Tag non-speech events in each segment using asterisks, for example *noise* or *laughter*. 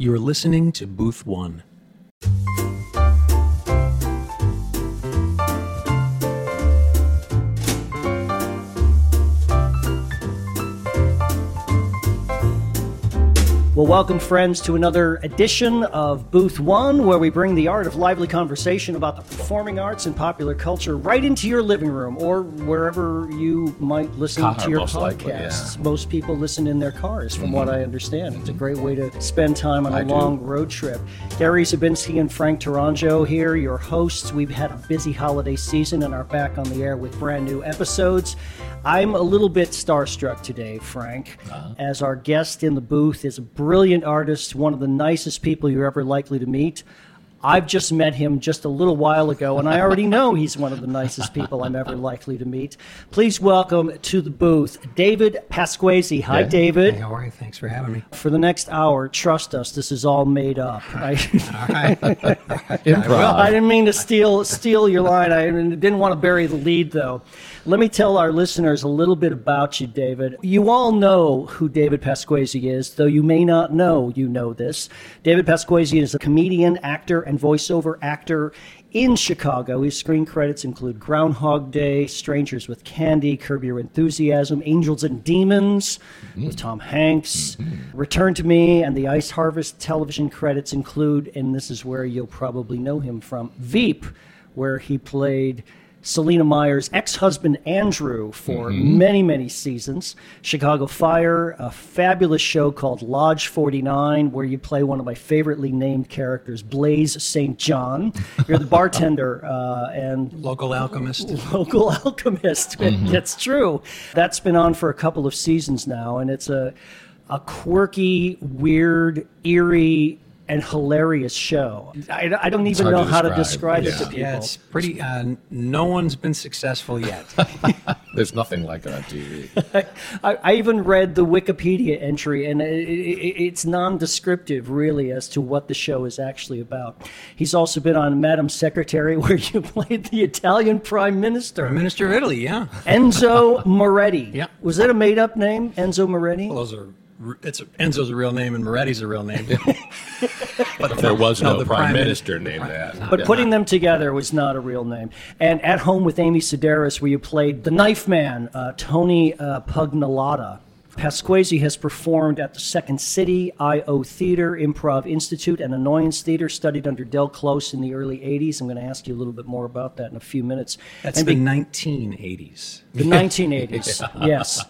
You're listening to Booth One. Welcome, friends, to another edition of Booth One, where we bring the art of lively conversation about the performing arts and popular culture right into your living room or wherever you might listen Car, to your most podcasts. likely, yeah. Most people listen in their cars, from what mm-hmm. I understand. It's a great way to spend time on a I do. long road trip. Gary Zabinski and Frank Taranjo here, your hosts. We've had a busy holiday season and are back on the air with brand new episodes. I'm a little bit starstruck today, Frank, Uh-huh. as our guest in the booth is a brilliant artist, one of the nicest people you're ever likely to meet. I've just met him just a little while ago, and I already *laughs* know he's one of the nicest people I'm ever likely to meet. Please welcome to the booth David Pasquesi. Hi, Yeah. David. Hey, how are you? Thanks for having me. For the next hour, trust us, this is all made up. *laughs* Right? All right. *laughs* Improv. I didn't mean to steal steal your line. I didn't want to bury the lead, though. Let me tell our listeners a little bit about you, David. You all know who David Pasquesi is, though you may not know you know this. David Pasquesi is a comedian, actor, and voiceover actor in Chicago. His screen credits include Groundhog Day, Strangers with Candy, Curb Your Enthusiasm, Angels and Demons mm-hmm. with Tom Hanks, mm-hmm. Return to Me, and the Ice Harvest television credits include, and this is where you'll probably know him from, Veep, where he played. Selina Meyer's ex husband Andrew for many, many seasons. Chicago Fire, a fabulous show called Lodge 49, where you play one of my favoritely named characters, Blaise St. John. You're the bartender *laughs* uh, and Local alchemist. *laughs* local alchemist. *laughs* That's true. That's been on for a couple of seasons now, and it's a a quirky, weird, eerie, and hilarious show. I, I don't even know to how to describe. describe it to Yeah. people. Yeah, it's pretty. Uh, no one's been successful yet. *laughs* There's nothing like it on TV. *laughs* I, I even read the Wikipedia entry, and it, it, it's non-descriptive, really, as to what the show is actually about. He's also been on Madam Secretary, *laughs* where you played the Italian Prime Minister, Minister of Italy, yeah. Enzo Moretti. Yeah. Was that a made-up name, Enzo Moretti? Well, those are. It's Enzo's a real name and Moretti's a real name. *laughs* but There was no, the prime Min- minister named that. But putting them together was not a real name. And At Home with Amy Sedaris, where you played the Knife Man, uh, Tony uh, Pugnalata. Pasquesi has performed at the Second City, I.O. Theater, Improv Institute, and Annoyance Theater, studied under Del Close in the early 80s. I'm going to ask you a little bit more about that in a few minutes. That's and the be- 1980s. the 1980s, *laughs* yes.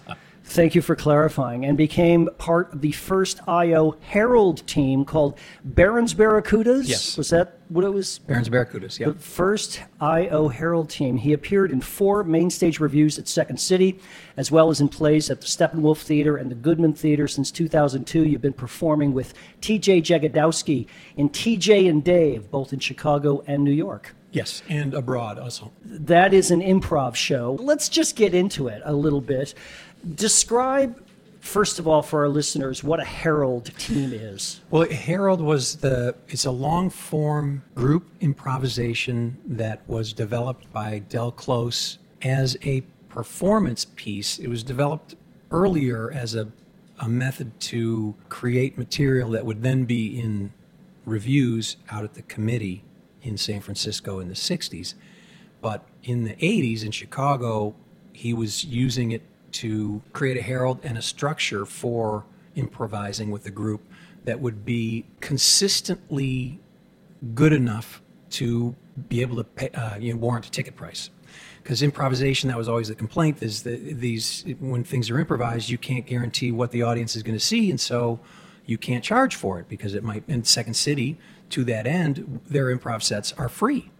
Thank you for clarifying. And became part of the first IO Harold team called Baron's Barracudas. Yes. Was that what it was? Baron's Barracudas, yeah. The first I.O. Harold team. He appeared in four main stage revues at Second City, as well as in plays at the Steppenwolf Theater and the Goodman Theater. Since 2002, you've been performing with T.J. Jagodowski in T.J. and Dave, both in Chicago and New York. Yes, and abroad also. That is an improv show. Let's just get into it a little bit. Describe, first of all, for our listeners, what a Harold team is. Well, Harold was the, it's a long form group improvisation that was developed by Del Close as a performance piece. It was developed earlier as a, a method to create material that would then be in revues out at the committee in San Francisco in the 60s. But in the 80s in Chicago, he was using it to create a Harold and a structure for improvising with the group that would be consistently good enough to be able to pay, uh, you know, warrant a ticket price. Because improvisation, that was always the complaint, is that these when things are improvised, you can't guarantee what the audience is going to see, and so you can't charge for it because it might. In Second City, to that end, their improv sets are free.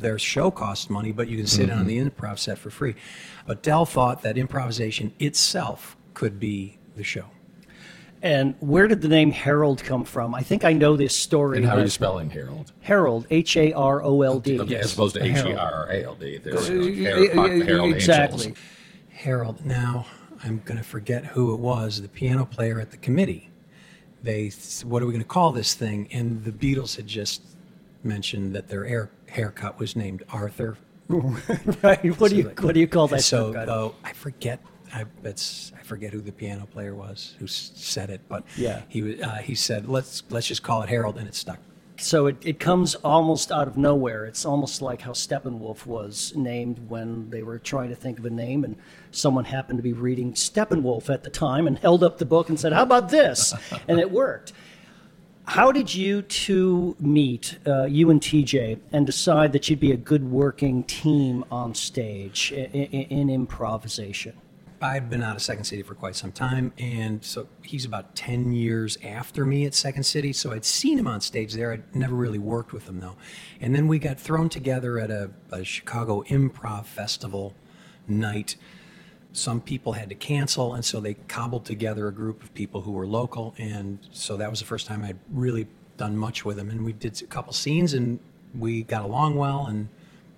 Their show costs money, but you can sit on the improv set for free. But Del thought that improvisation itself could be the show. And where did the name Harold come from? I think I know this story. And how are you spelling Harold? Herald, H A R O L D. Okay, as opposed to H E R or A L D. There's you know, Uh, Harold, Harold exactly. Angels. Harold. Now, I'm going to forget who it was, the piano player at the committee. They, what are we going to call this thing? And the Beatles had just mentioned that their air, haircut was named Arthur. *laughs* right. *laughs* What do you what do you call that? so, I forget I, it's, I forget who the piano player was who said it, but Yeah. he uh, he said let's let's just call it Harold, and it stuck. So it, it comes almost out of nowhere. It's almost like how Steppenwolf was named when they were trying to think of a name, and someone happened to be reading Steppenwolf at the time and held up the book and said, How about this? *laughs* and it worked. How did you two meet, uh, you and TJ, and decide that you'd be a good working team on stage in, in, in improvisation? I've been out of Second City for quite some time, and so he's about 10 years after me at Second City. So I'd seen him on stage there. I'd never really worked with him, though. And then we got thrown together at a, a Chicago Improv Festival night. Some people had to cancel, and so they cobbled together a group of people who were local. And so that was the first time I'd really done much with him. And we did a couple scenes, and we got along well, and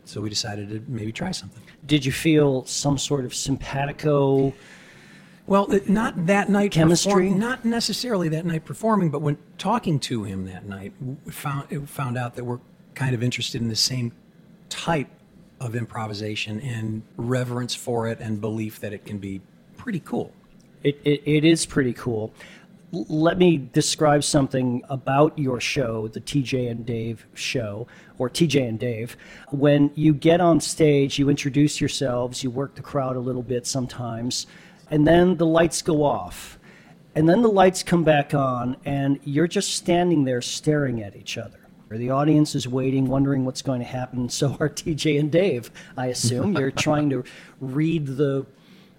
so we decided to maybe try something. Did you feel some sort of simpatico? Well, not that night Chemistry? perform- not necessarily that night performing, but when talking to him that night, we found it found out that we're kind of interested in the same type of improvisation and reverence for it and belief that it can be pretty cool. It, it, it is pretty cool. Let me describe something about your show, the TJ and Dave show, or TJ and Dave. When you get on stage, you introduce yourselves, you work the crowd a little bit sometimes, and then the lights go off. And then the lights come back on, and you're just standing there staring at each other. The audience is waiting, wondering what's going to happen. So are TJ and Dave, I assume. You're trying to read the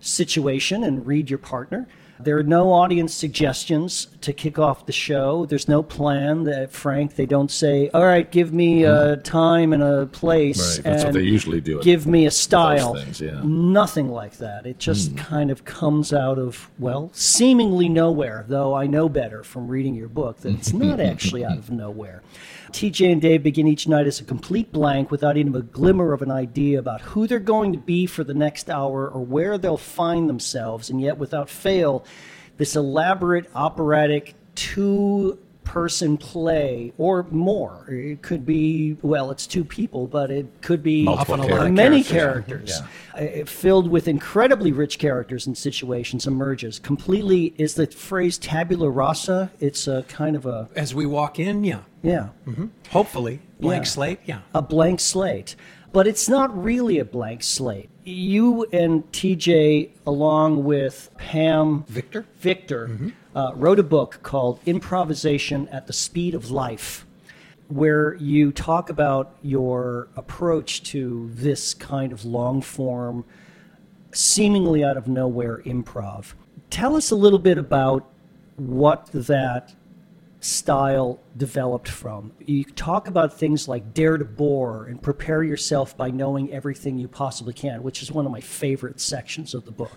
situation and read your partner. There are no audience suggestions to kick off the show. There's no plan. That Frank, they don't say, "All right, give me a mm-hmm. time and a place." Right, that's what they usually do Give me a style. things, yeah. Nothing like that. It just mm. kind of comes out of well, seemingly nowhere. Though I know better from reading your book that it's not *laughs* actually out of nowhere. TJ and Dave begin each night as a complete blank without even a glimmer of an idea about who they're going to be for the next hour or where they'll find themselves, and yet without fail, this elaborate operatic two person play or more. It could be, well, it's two people, but it could be Multiple Often a lot of many characters, characters. Uh, filled with incredibly rich characters and situations emerges. Completely is the phrase tabula rasa. It's a kind of a, As we walk in, yeah, yeah, hopefully blank Yeah. slate, yeah. a blank slate. But it's not really a blank slate. You and TJ, along with Pam Victor? Victor, uh, wrote a book called Improvisation at the Speed of Life, where you talk about your approach to this kind of long form, seemingly out of nowhere improv. Tell us a little bit about what that style developed from. You talk about things like dare to bore and prepare yourself by knowing everything you possibly can, which is one of my favorite sections of the book.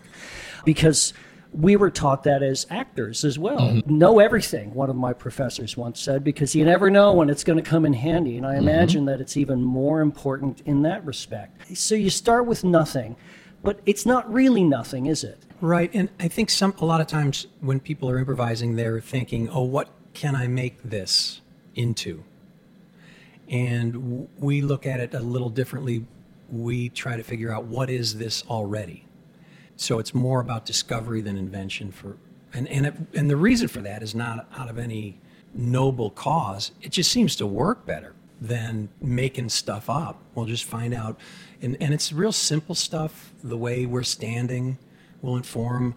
Because we were taught that as actors as well. Mm-hmm. Know everything, one of my professors once said, because you never know when it's going to come in handy. And I mm-hmm. imagine that it's even more important in that respect. So you start with nothing, but it's not really nothing, is it? Right, and I think some a lot of times when people are improvising, they're thinking, "Oh, what can I make this into?" And we look at it a little differently. We try to figure out what is this already. So it's more about discovery than invention. For and and it, and the reason for that is not out of any noble cause. It just seems to work better than making stuff up. We'll just find out, and and it's real simple stuff. The way we're standing will inform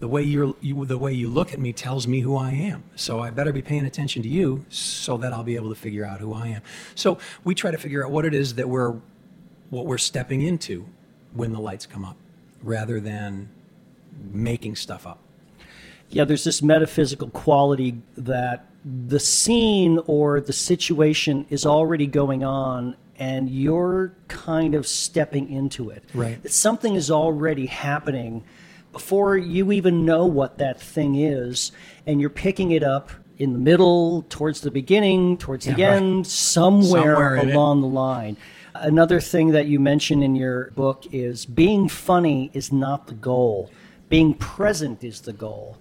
the way you're you, the way you look at me tells me who I am. So I better be paying attention to you so that I'll be able to figure out who I am. So we try to figure out what it is that we're what we're stepping into when the lights come up rather than making stuff up. yeah, there's this metaphysical quality that the scene or the situation is already going on and you're kind of stepping into it. Right. That something is already happening before you even know what that thing is, and you're picking it up in the middle, towards the beginning, towards the Yeah, right. end, somewhere, Somewhere along the line. Another thing that you mention in your book is being funny is not the goal. Being present is the goal.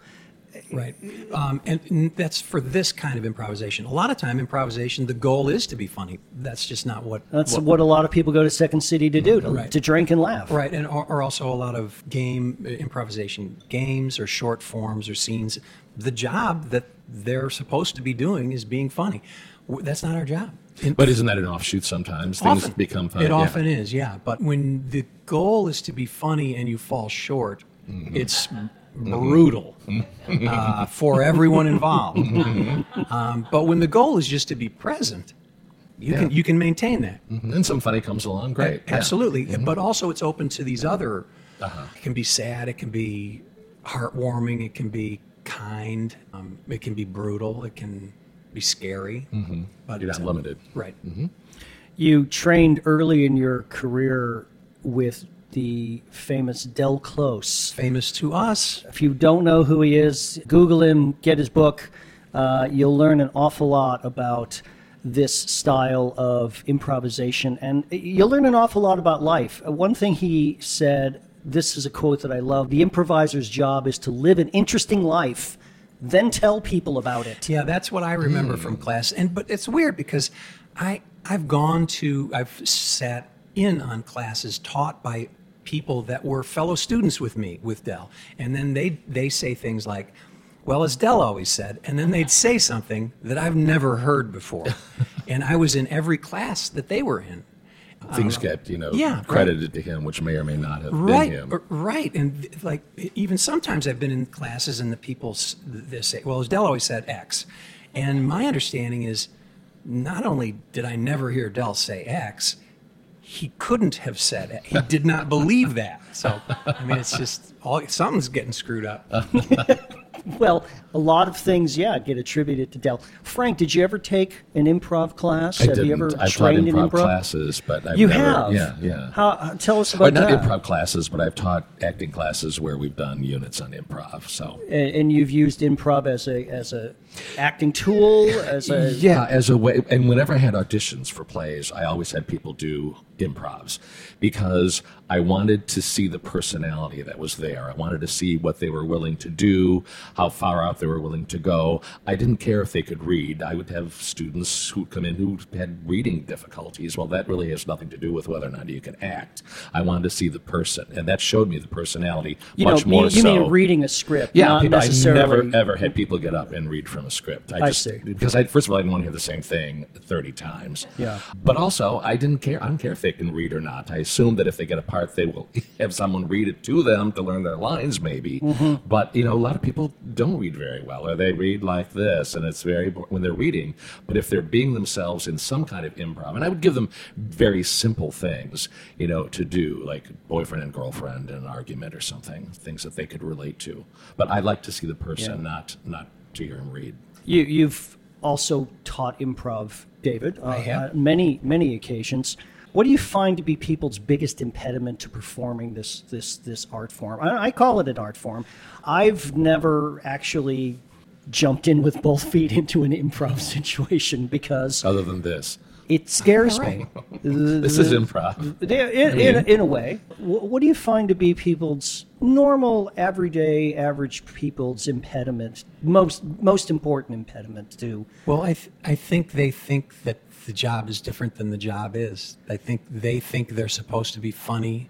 Right. Um, and, and that's for this kind of improvisation. A lot of time, improvisation, the goal is to be funny. That's just not what. That's what, a lot of people go to Second City to do, to, Right. to drink and laugh. Right, and or, or also a lot of game uh, improvisation, games or short forms or scenes. The job that they're supposed to be doing is being funny. That's not our job. In- But isn't that an offshoot sometimes? Things often become funny. It yeah. often is, yeah. But when the goal is to be funny and you fall short, Mm-hmm. it's brutal uh, for everyone involved. Um, but when the goal is just to be present, you can you can maintain that. Mhm. And some funny comes along. Great. yeah. Mm-hmm. Absolutely. But also, it's open to these other. Uh-huh. It can be sad. It can be heartwarming. It can be kind. Um, it can be brutal. It can be scary. Mm-hmm. But You're not limited. Right. You trained early in your career with the famous Del Close. Famous to us. If you don't know who he is, Google him, get his book. Uh, you'll learn an awful lot about this style of improvisation, and you'll learn an awful lot about life. Uh, One thing he said this is a quote that I love the improviser's job is to live an interesting life, then tell people about it. Yeah, that's what I remember from class. And but it's weird because I I've gone to I've sat in on classes taught by people that were fellow students with me with Del. And then they they say things like, well, as Del always said, and then they'd say something that I've never heard before. *laughs* and I was in every class that they were in. Things um, get, you know, yeah, right. credited to him, which may or may not have right been him. right and like even sometimes i've been in classes and the people they say well as Del always said x and my understanding is not only did i never hear Del say x he couldn't have said it. He did not believe that. So i mean it's just all something's getting screwed up *laughs* Well, a lot of things, yeah, get attributed to Del. Frank, did you ever take an improv class? I have didn't. you ever I've trained in improv, improv? classes, but I've You never, have? Yeah, yeah. How, uh, tell us about not that. improv classes, but I've taught acting classes where we've done units on improv. So And, and you've used improv as a as a acting tool, as a yeah, as a way, and whenever I had auditions for plays, I always had people do improvs because I wanted to see the personality that was there. I wanted to see what they were willing to do, how far out they were willing to go. I didn't care if they could read. I would have students who'd come in who had reading difficulties. Well, that really has nothing to do with whether or not you can act. I wanted to see the person, and that showed me the personality you much know, more you, you so. mean reading a script, Yeah, not people, I never ever had people get up and read from a script. I I just see. because I first of all I didn't want to hear the same thing thirty times. Yeah. But also I didn't care. I don't care if they can read or not. I assume that if they get a part, they will *laughs* have someone read it to them to learn their lines, maybe. Mm-hmm. But you know, a lot of people don't read very well, or they read like this, and it's very when they're reading. But if they're being themselves in some kind of improv, and I would give them very simple things, you know, to do like boyfriend and girlfriend in an argument or something, things that they could relate to. But I like to see the person, Yeah. not not to hear him read. You, you've also taught improv, David, uh, have. on many many occasions. What do you find to be people's biggest impediment to performing this this this art form? I, I call it an art form. I've never actually jumped in with both *laughs* feet into an improv *laughs* situation because Other than this, it scares Right. me. This the- is improv. Yeah, in, in, in a way. Wh- What do you find to be people's normal, everyday, average people's impediment, most most important impediment to? Well, I, th- I think they think that the job is different than the job is. I think they think they're supposed to be funny,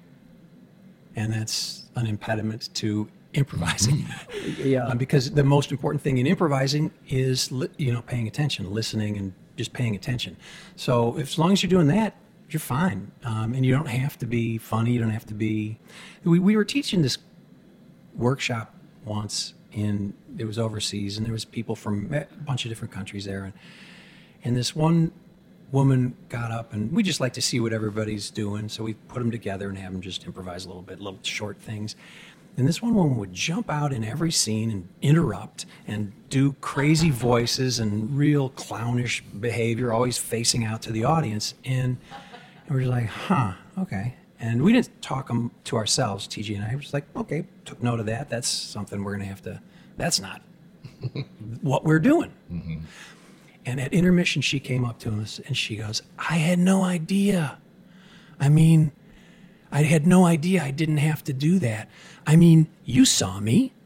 and that's an impediment to improvising. *laughs* Yeah. Uh, because the most important thing in improvising is li- you know paying attention, listening, and just paying attention. So if, as long as you're doing that, you're fine, um, and you don't have to be funny. You don't have to be. We, we were teaching this workshop once in it was overseas and there was people from a bunch of different countries there and and this one woman got up and we just like to see what everybody's doing so we put them together and have them just improvise a little bit little short things and this one woman would jump out in every scene and interrupt and do crazy voices and real clownish behavior always facing out to the audience and we're just like, huh, okay. And we didn't talk them to ourselves, TJ and I. We're just like, okay, took note of that. That's something we're going to have to, that's not *laughs* what we're doing. Mm-hmm. And at intermission, she came up to us and she goes, I had no idea. I mean, I had no idea I didn't have to do that. I mean, you saw me. *laughs*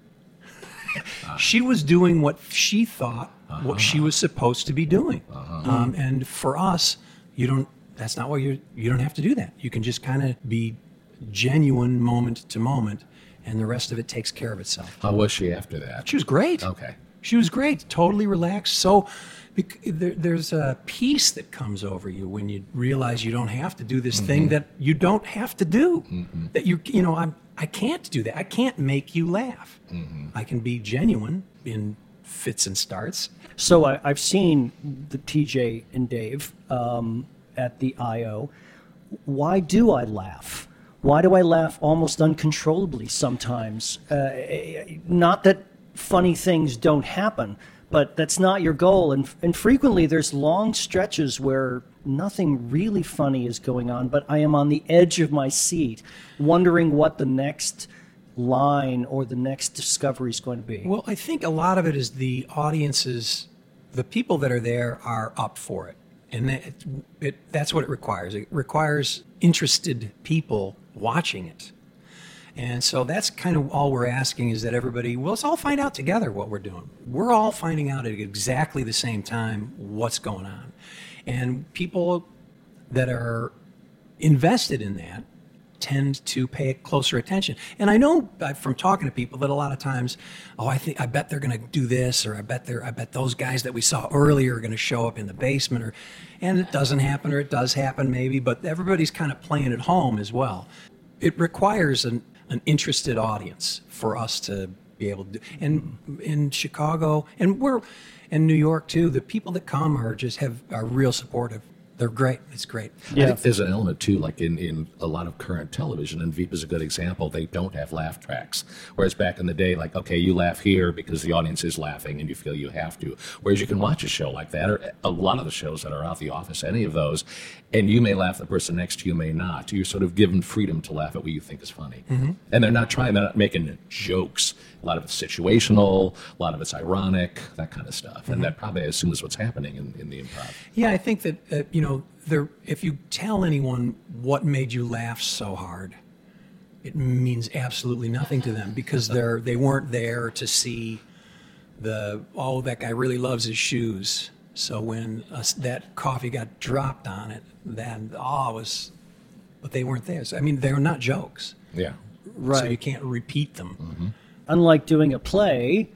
She was doing what she thought what she was supposed to be doing. Um, and for us, you don't. That's not what you. You don't have to do that. You can just kind of be genuine moment to moment, and the rest of it takes care of itself. How was she after that? She was great. Okay. She was great, totally relaxed. So there, there's a peace that comes over you when you realize you don't have to do this thing mm-hmm. that you don't have to do. Mm-hmm. That you, you know, I'm, I can't do that. I can't make you laugh. Mm-hmm. I can be genuine in fits and starts. So I, I've seen the TJ and Dave um, at the IO. Why do I laugh? Why do I laugh almost uncontrollably sometimes? Uh, eh, eh, not that funny things don't happen, but that's not your goal. And, and frequently there's long stretches where nothing really funny is going on, but I am on the edge of my seat, wondering what the next line or the next discovery is going to be. Well, I think a lot of it is the audiences, the people that are there are up for it. And that, it, that's what it requires. It requires interested people watching it. And so that's kind of all we're asking is that everybody, well, let's all find out together what we're doing. We're all finding out at exactly the same time what's going on. And people that are invested in that tend to pay closer attention. And I know from talking to people that a lot of times, oh, I think I bet they're going to do this, or I bet they're, I bet those guys that we saw earlier are going to show up in the basement, or, and it doesn't happen, or it does happen maybe, but everybody's kind of playing at home as well. It requires an, an interested audience for us to be able to do. And in Chicago, and we're in New York too, the people that come are just have are real supportive. They're great. It's great. I think there's an element too, like in, in a lot of current television, and Veep is a good example. They don't have laugh tracks. Whereas back in the day, like, okay, you laugh here because the audience is laughing and you feel you have to. Whereas you can watch a show like that, or a lot of the shows that are out the office, any of those, and you may laugh, the person next to you may not. You're sort of given freedom to laugh at what you think is funny. And they're not trying, they're not making jokes. A lot of it's situational, a lot of it's ironic, that kind of stuff. And that probably, I assume, is what's happening in, in the improv. Yeah, I think that uh, you know, there. If you tell anyone what made you laugh so hard, it means absolutely nothing to them because *laughs* they're they weren't there to see the oh that guy really loves his shoes. So when uh, that coffee got dropped on it, then oh was, but they weren't there. So I mean, they're not jokes, Yeah. Right. So you can't repeat them. unlike doing a play,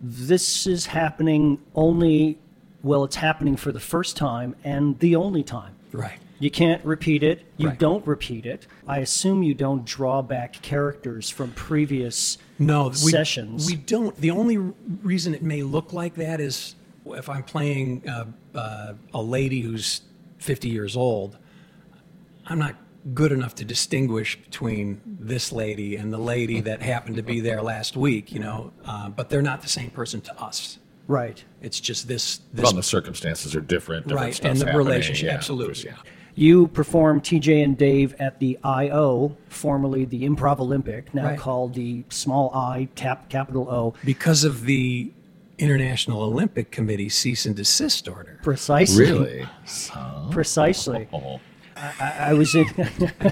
this is happening only, well, it's happening for the first time and the only time. Right. You can't repeat it. You Right. don't repeat it. I assume you don't draw back characters from previous No, we, sessions. We don't. The only reason it may look like that is if I'm playing uh, uh, a lady who's 50 years old. I'm not good enough to distinguish between this lady and the lady that happened to be there last week. You know, uh, but they're not the same person to us. right. It's just this. this Well, the circumstances are different. different Right, and the happening, relationship, yeah, absolutely. Yeah. You perform TJ and Dave at the IO, formerly the Improv Olympic, now Right. called the Small I, tap capital O. because of the International Olympic Committee cease and desist order. Precisely. Really? *laughs* Precisely. Oh. I was in *laughs*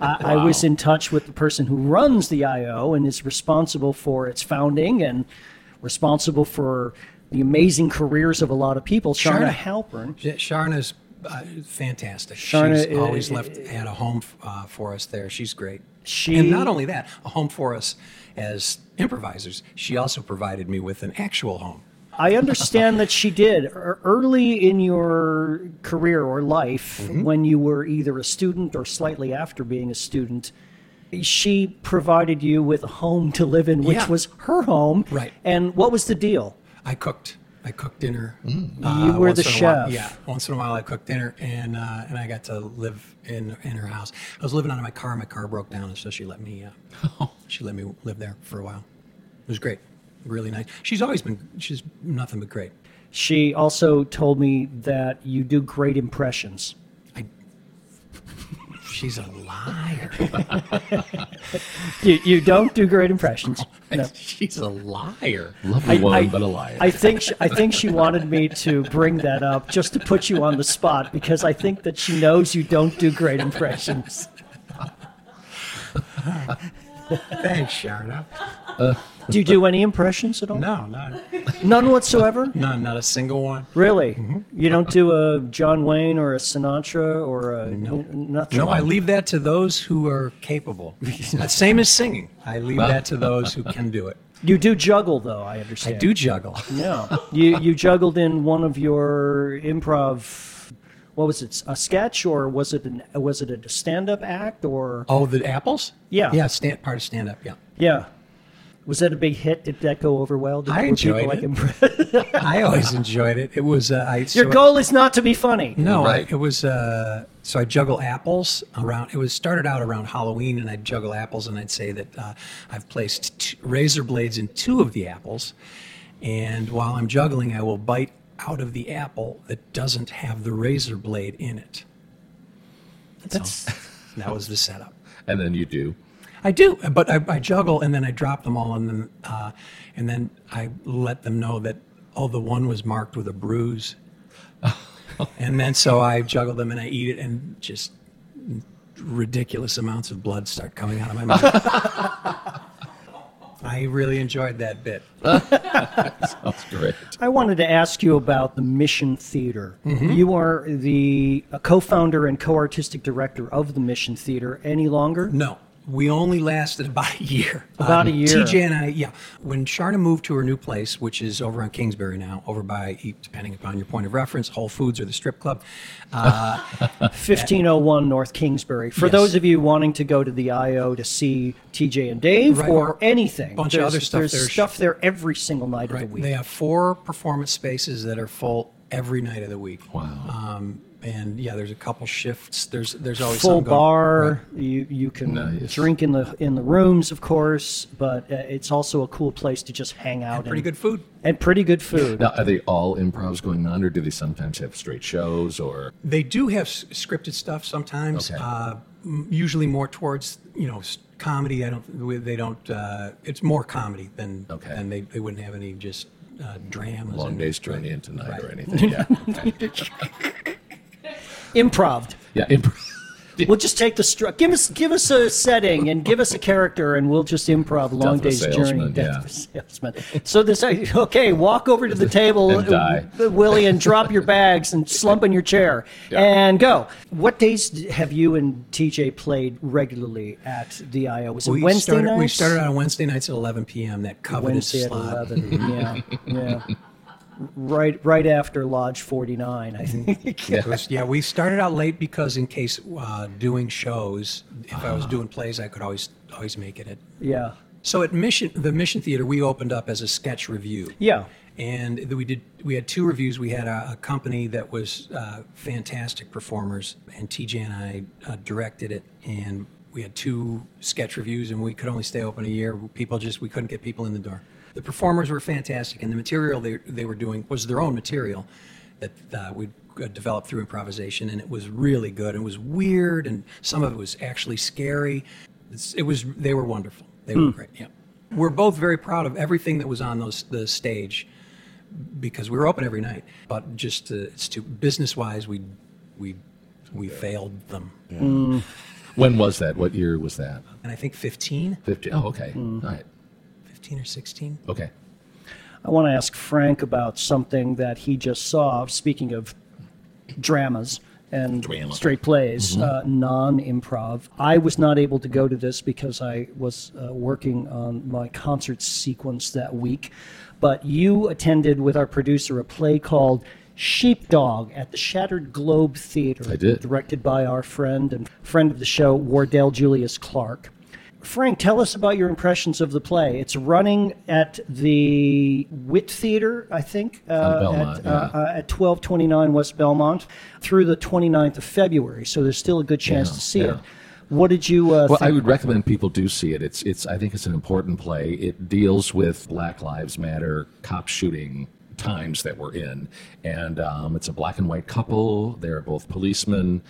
I, I was in touch with the person who runs the IO and is responsible for its founding and responsible for the amazing careers of a lot of people. Charna Charna. Halpern. Yeah, Charna's uh, fantastic. Charna She's i- always i- left had a home uh, for us there. She's great. She- and not only that, a home for us as improvisers. She also provided me with an actual home. I understand that she did early in your career or life Mm-hmm. when you were either a student or slightly after being a student. She provided you with a home to live in, which Yeah. was her home. Right. And what was the deal? I cooked. I cooked dinner. You uh, were once the a while. chef. Yeah, once in a while I cooked dinner, and uh, and I got to live in in her house. I was living out of my car. My car broke down, and so she let me. Uh, *laughs* she let me live there for a while. It was great. Really nice. She's always been. She's nothing but great. She also told me that you do great impressions. I, she's a liar. *laughs* You, you don't do great impressions. *laughs* No. she's a liar. Lovely I- woman, I- but a liar. I think she, I think she wanted me to bring that up just to put you on the spot because I think that she knows you don't do great impressions. *laughs* Thanks, Charna. Uh, Do you do any impressions at all? No, not, None whatsoever? no, not a single one. Really? Mm-hmm. You don't do a John Wayne or a Sinatra or a n- nothing? No, I leave that to those who are capable. *laughs* Same as singing. I leave that to those who can do it. You do juggle, though, I understand. I understand. do juggle. Yeah. you you juggled in one of your improv. What was it? A sketch, or was it an, was it a stand-up act, or Oh, the apples? Yeah. Yeah, stand, part of stand up, yeah. yeah? Was that a big hit? Did that go over well? Did, I were people enjoyed like it. impre- I always enjoyed it. It was, uh, I. Your so- goal is not to be funny. No, Right. I, it was. Uh, so I juggle apples around. It was started out around Halloween, and I'd juggle apples, and I'd say that uh, I've placed t- razor blades in two of the apples, and while I'm juggling, I will bite out of the apple that doesn't have the razor blade in it. That's *laughs* That was the setup. And then you do. I do, but I, I juggle and then I drop them all, and then uh, and then I let them know that oh, the one was marked with a bruise, *laughs* and then so I juggle them and I eat it, and just ridiculous amounts of blood start coming out of my mouth. *laughs* I really enjoyed that bit. Sounds great. I wanted to ask you about the Mission Theater. Mm-hmm. You are the uh, co-founder and co-artistic director of the Mission Theater. Any longer? No, we only lasted *laughs* about a year. About a year. TJ and I, yeah. When Charna moved to her new place, which is over on Kingsbury now, over by, depending upon your point of reference, Whole Foods or the strip club. Uh, *laughs* 1501 North Kingsbury. For Yes. those of you wanting to go to the IO to see TJ and Dave Right, or or anything, bunch of other stuff There's there. stuff there every single night of the week. They have four performance spaces that are full every night of the week. Wow. Um, and yeah, there's a couple shifts. There's there's always Full going- bar. Right. You you can Nice. drink in the in the rooms, of course, but uh, it's also a cool place to just hang out. Pretty and, good food. and pretty good food. Now, are they all improvs going on, or do they sometimes have straight shows? Or They do have s- scripted stuff sometimes. Okay. Uh, usually more towards you know comedy. I don't. They don't. Uh, it's more comedy than Okay. than they, they wouldn't have any just uh, dramas. long and- day's journey into night Right. or anything? Yeah. *laughs* *laughs* Okay. Improv. yeah. Improv. *laughs* We'll just take the stru- give us give us a setting and give us a character, and we'll just improv Long of a Day's Journey. salesman, Death yeah. of a salesman. So this okay, walk over to the table, And die. uh, Willie, and drop your bags and slump in your chair *laughs* Yeah. and go. What days have you and TJ played regularly at the IO? Was it We Wednesday started, nights? We started on Wednesday nights at 11 p.m. That covetous Wednesday at slot. eleven. yeah, yeah. *laughs* Right, right after Lodge Forty Nine, I think. *laughs* It was- yeah, we started out late because in case uh, doing shows, if I was doing plays, I could always always make it. At, yeah, so at Mission, the Mission Theater, we opened up as a sketch revue. yeah. and we did we had two revues we had a, a company that was uh, fantastic performers and tj and i uh, directed it and we had two sketch revues and we could only stay open a year people just we couldn't get people in the door the performers were fantastic and the material they, they were doing was their own material that uh, we developed through improvisation and it was really good it was weird and some of it was actually scary it's, it was they were wonderful they were great yeah we're both very proud of everything that was on those the stage because we were open every night. But just uh, it's too business wise, we we we failed them. When was that? What year was that? And I think 15, 50. Oh, okay. Mm. All right. 15 or 16. Okay. I want to ask Frank about something that he just saw. Speaking of dramas and Drama. straight plays, uh, non-improv. I was not able to go to this because I was uh, working on my concert sequence that week. But you attended with our producer a play called Sheepdog at the Shattered Globe Theater, I did. directed by our friend and friend of the show, Wardell Julius Clark. Frank, tell us about your impressions of the play. It's running at the Wit Theater, I think, uh, Belmont, at, yeah. uh, uh, at 1229 West Belmont through the 29th of February. So there's still a good chance Yeah, to see yeah. it. What did you uh, Well, think? I would recommend people do see it. It's it's I think it's an important play. It deals with Black Lives Matter cop shooting times that we're in, and um, it's a black and white couple. They're both policemen,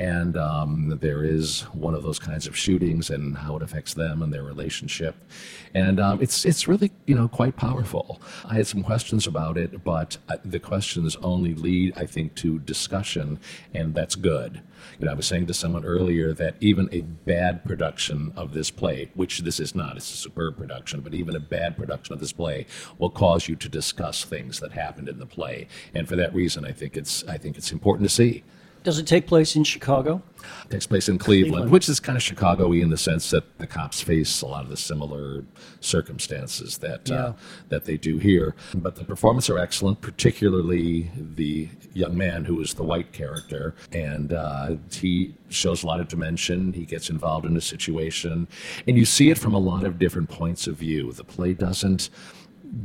and um, there is one of those kinds of shootings and how it affects them and their relationship, and um, it's it's really you know quite powerful. I had some questions about it, but uh, the questions only lead, I think, to discussion, and that's good. You know, I was saying to someone earlier that even a bad production of this play, which this is not, it's a superb production, but even a bad production of this play will cause you to discuss things that happened in the play. And for that reason, I think it's I think it's important to see. Does it take place in Chicago? It takes place in Cleveland, which is kind of Chicago-y in the sense that the cops face a lot of the similar circumstances that uh, that they do here. But the performances are excellent, particularly the young man who is the white character, and uh, he shows a lot of dimension. He gets involved in a situation, and you see it from a lot of different points of view. The play doesn't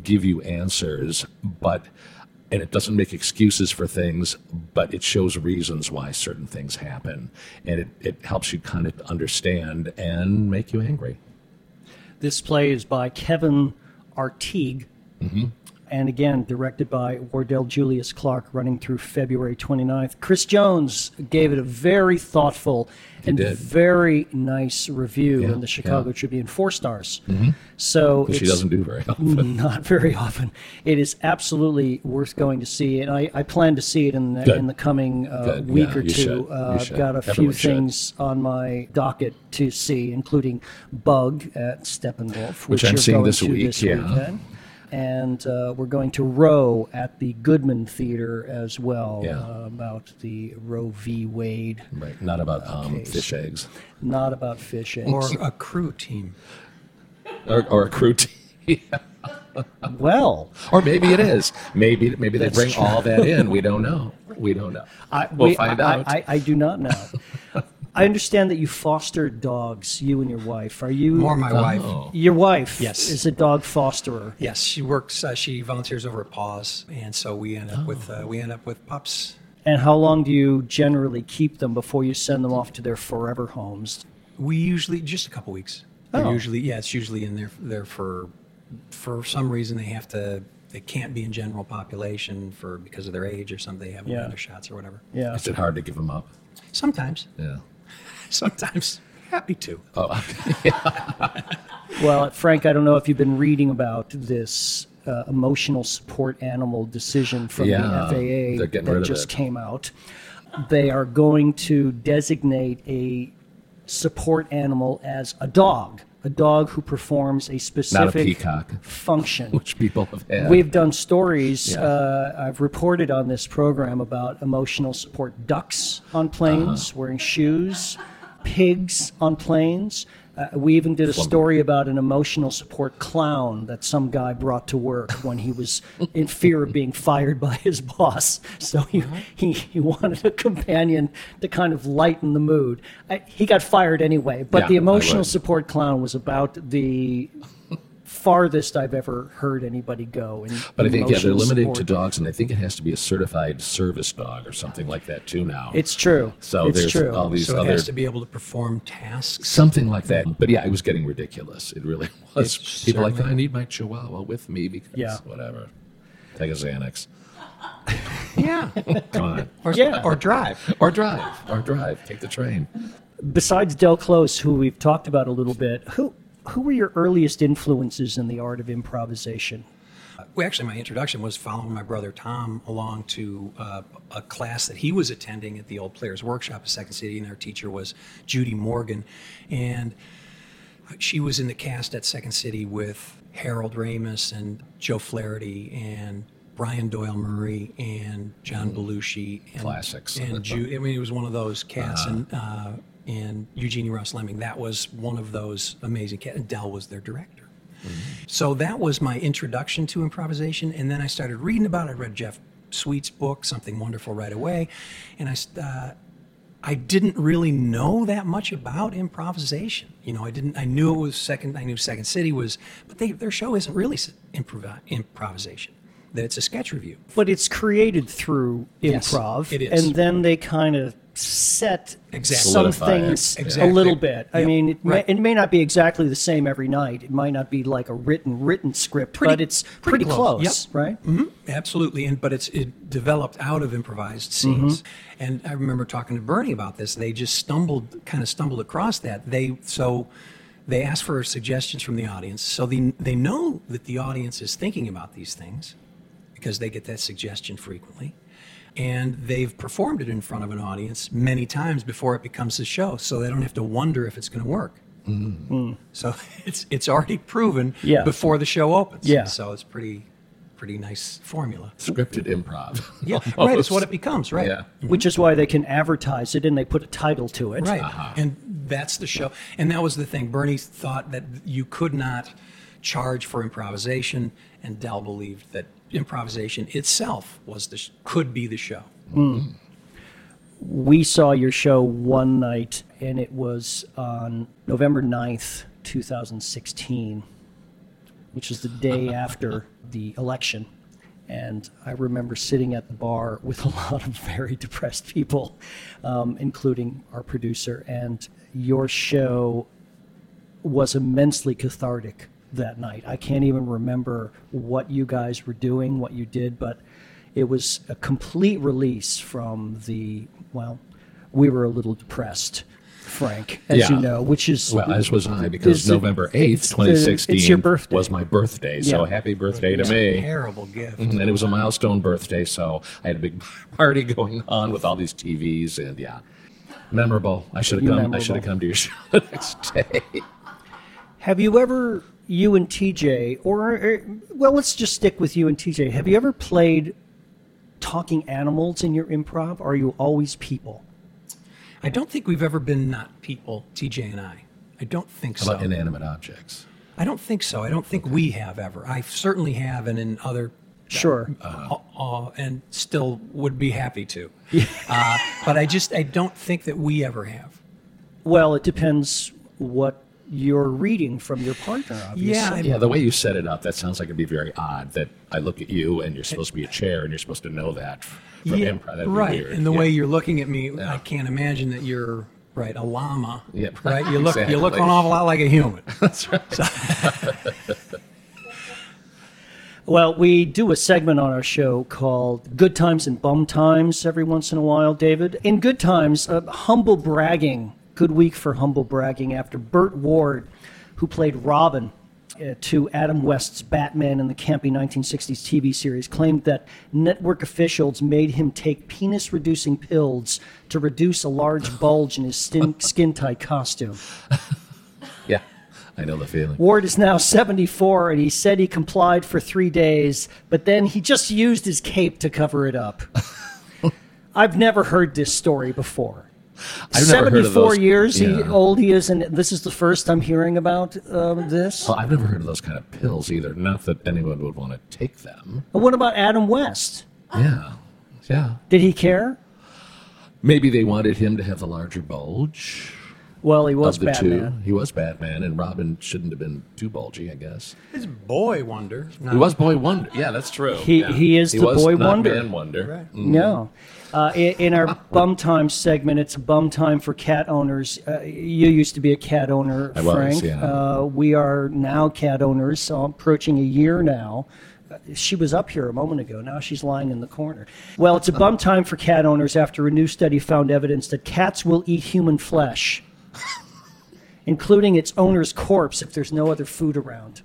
give you answers, but and it doesn't make excuses for things, but it shows reasons why certain things happen, and it, it helps you kind of understand and make you angry. This play is by Kevin Artigue. Mm-hmm. And again, directed by Wardell Julius Clark, running through February 29th. Chris Jones gave it a very thoughtful and did. very nice review Yeah, in the Chicago yeah. Tribune, four stars. So Which she doesn't do very often. *laughs* not very often. It is absolutely worth going to see, and I, I plan to see it in the, Good. in the coming uh, week Yeah, or two. Uh, I've got a few Everyone should. things on my docket to see, including Bug at Steppenwolf, Which which, I'm you're seeing going this week, this yeah. weekend. And uh, we're going to Roe at the Goodman Theater as well, Yeah. uh, about the Roe v. Wade, Right, not about um, fish eggs not about fish eggs. Or a crew team. or, or a crew team. *laughs* well, or maybe it is. Maybe maybe they bring all that in. We don't know. We don't know. I, we'll we- find I, out. I, I do not know. I understand that you foster dogs, you and your wife. Are you More my wife. Oh. Your wife Yes. is a dog fosterer. Yes, she works. Uh, she volunteers over at Paws, and so we end up with uh, we end up with pups. And how long do you generally keep them before you send them off to their forever homes? We usually just a couple weeks. They're Oh. usually yeah, it's usually in there there for for some reason they have to they can't be in general population for because of their age or something. They haven't Yeah. had their shots or whatever. Yeah. Is it hard to give them up? Sometimes, Yeah. *laughs* sometimes happy to. Oh, *laughs* Well, Frank, I don't know if you've been reading about this uh, emotional support animal decision from Yeah, the FAA that just it. came out. They are going to designate a support animal as a dog, a dog who performs a specific peacock. function. which people have had. We've done stories. Yeah. Uh, I've reported on this program about emotional support ducks on planes Uh-huh. wearing shoes, pigs on planes. Uh, we even did a story about an emotional support clown that some guy brought to work when he was in fear of being fired by his boss. So he, Uh-huh. he, he wanted a companion to kind of lighten the mood. I, he got fired anyway, but Yeah, the emotional support clown was about the farthest I've ever heard anybody go. In but I think yeah, they're emotional limited to dogs, and I think it has to be a certified service dog or something like that too now. It's true. so it's there's true. all these So it other has to be able to perform tasks. something like that. But yeah, it was getting ridiculous. It really *laughs* was. It's People like I need my Chihuahua with me because Yeah. whatever. Take a Xanax. *laughs* Yeah, Come on. or, Yeah. or drive. Or drive. Or drive. Take the train. Besides Del Close, who we've talked about a little bit, who who were your earliest influences in the art of improvisation? Well, actually, my introduction was following my brother Tom along to uh, a class that he was attending at the Old Players Workshop at Second City, and our teacher was Judy Morgan, and she was in the cast at Second City with Harold Ramis and Joe Flaherty and Brian Doyle Murray and John Belushi and Classics. And *laughs* Ju- I mean, it was one of those cats, and uh, and Eugenie Ross Leming. That was one of those amazing cats. Del was their director. So that was my introduction to improvisation, and then I started reading about it. I read Jeff Sweet's book, Something Wonderful, right away, and I. Uh, I didn't really know that much about improvisation. You know, I didn't. I knew it was second. I knew Second City was, but they, their show isn't really improv, improvisation. That it's a sketch revue. But it's created through improv, Yes, it is. and then they kind of set Exactly. some Solidify things Exactly. a little bit. I mean, it, Right. may, it may not be exactly the same every night. It might not be like a written written script, Pretty- but it's pretty, pretty close. close, Yep. right? Absolutely, and but it's it developed out of improvised Mm-hmm. scenes. And I remember talking to Bernie about this. They just stumbled, kind of stumbled across that. They so they asked for suggestions from the audience, so they they know that the audience is thinking about these things because they get that suggestion frequently. And they've performed it in front of an audience many times before it becomes a show, so they don't have to wonder if it's going to work. Mm-hmm. So *laughs* it's it's already proven Yeah. before the show opens. Yeah. So it's pretty pretty nice formula. Scripted improv. *laughs* Yeah, Almost. right. It's what it becomes, right? Yeah. Mm-hmm. Which is why they can advertise it and they put a title to it. Right. Uh-huh. And that's the show. And that was the thing. Bernie thought that you could not charge for improvisation, and Del believed that improvisation itself was the sh- could be the show. We saw your show one night, and it was on November 9th, 2016, which is the day *laughs* after the election. And I remember sitting at the bar with a lot of very depressed people, um, including our producer. And your show was immensely cathartic that night. I can't even remember what you guys were doing, what you did, but it was a complete release from the, well, we were a little depressed, Frank, as Yeah. you know, which is. Well, as was I, because November eighth, twenty sixteen, it's your birthday. was my birthday. So Yeah. happy birthday to me! Terrible gift. Mm, and it was a milestone birthday, so I had a big *laughs* party going on with all these TVs, and yeah, memorable. I should have come. I should have come to your *laughs* show the next day. Have you ever, you and TJ, or, or- well, let's just stick with you and TJ. Have you ever played talking animals in your improv? Or are you always people? I don't think we've ever been not people, TJ and I. I don't think How so. about inanimate objects? I don't think so. I don't think we have ever. I certainly have, and in other Sure. uh, uh, and still would be happy to. *laughs* Uh, but I just I don't think that we ever have. Well, it depends what you're reading from your partner, obviously. Yeah, I- Yeah, the way you set it up, that sounds like it'd be very odd. That I look at you and you're supposed to be a chair, and you're supposed to know that from Yeah, improv. That'd be right. weird. And the Yeah. way you're looking at me, Yeah. I can't imagine that you're right a llama. Yeah, *laughs* right. You look you look exactly. an awful lot like a human. *laughs* That's right. *laughs* Well, we do a segment on our show called Good Times and Bum Times every once in a while, David. In Good Times, uh, humble bragging, good week for humble bragging after Burt Ward, who played Robin uh, to Adam West's Batman in the campy 1960s TV series, claimed that network officials made him take penis reducing pills to reduce a large bulge in his skin, *laughs* skin tight costume. *laughs* Yeah, I know the feeling. Ward is now 74, and he said he complied for three days, but then he just used his cape to cover it up. *laughs* I've never heard this story before. I've never heard of 74 those- years he, old he is, and this is the first I'm hearing about um, this. Well, I've never heard of those kind of pills either. Not that anyone would want to take them. And what about Adam West? Yeah, yeah. Did he care? Maybe they wanted him to have the larger bulge Well, he was of the Batman. two. He was Batman, and Robin shouldn't have been too bulgy, I guess. His boy wonder. He was Boy Wonder. Yeah, that's true. He- Yeah. he is the was Boy not Wonder. Man Wonder. Right. No. Uh, in, in our *laughs* bum time segment, it's a bum time for cat owners. Uh, you used to be a cat owner, I was, Frank. yeah. Uh, we are now cat owners, so approaching a year now. Uh, She was up here a moment ago. Now she's lying in the corner. Well, it's a bum time for cat owners after a new study found evidence that cats will eat human flesh, *laughs* including its owner's corpse if there's no other food around.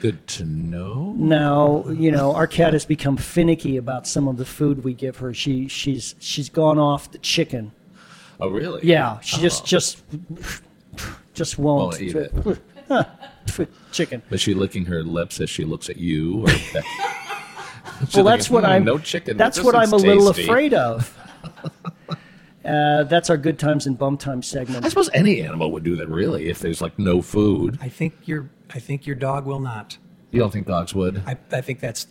Good to know. Now, you know, our cat has become finicky about some of the food we give her. She she's she's gone off the chicken. Oh, really? Yeah, she just oh. just just won't, Won't eat it. *laughs* chicken. Is she licking her lips as she looks at you? Or *laughs* Well, that's what hmm, I'm. No chicken. That's This what I'm is a little tasty. afraid of. Uh, that's our good times and bum times segment. I suppose any animal would do that, really, if there's like no food. I think your I think your dog will not. You don't think dogs would? I, I think that's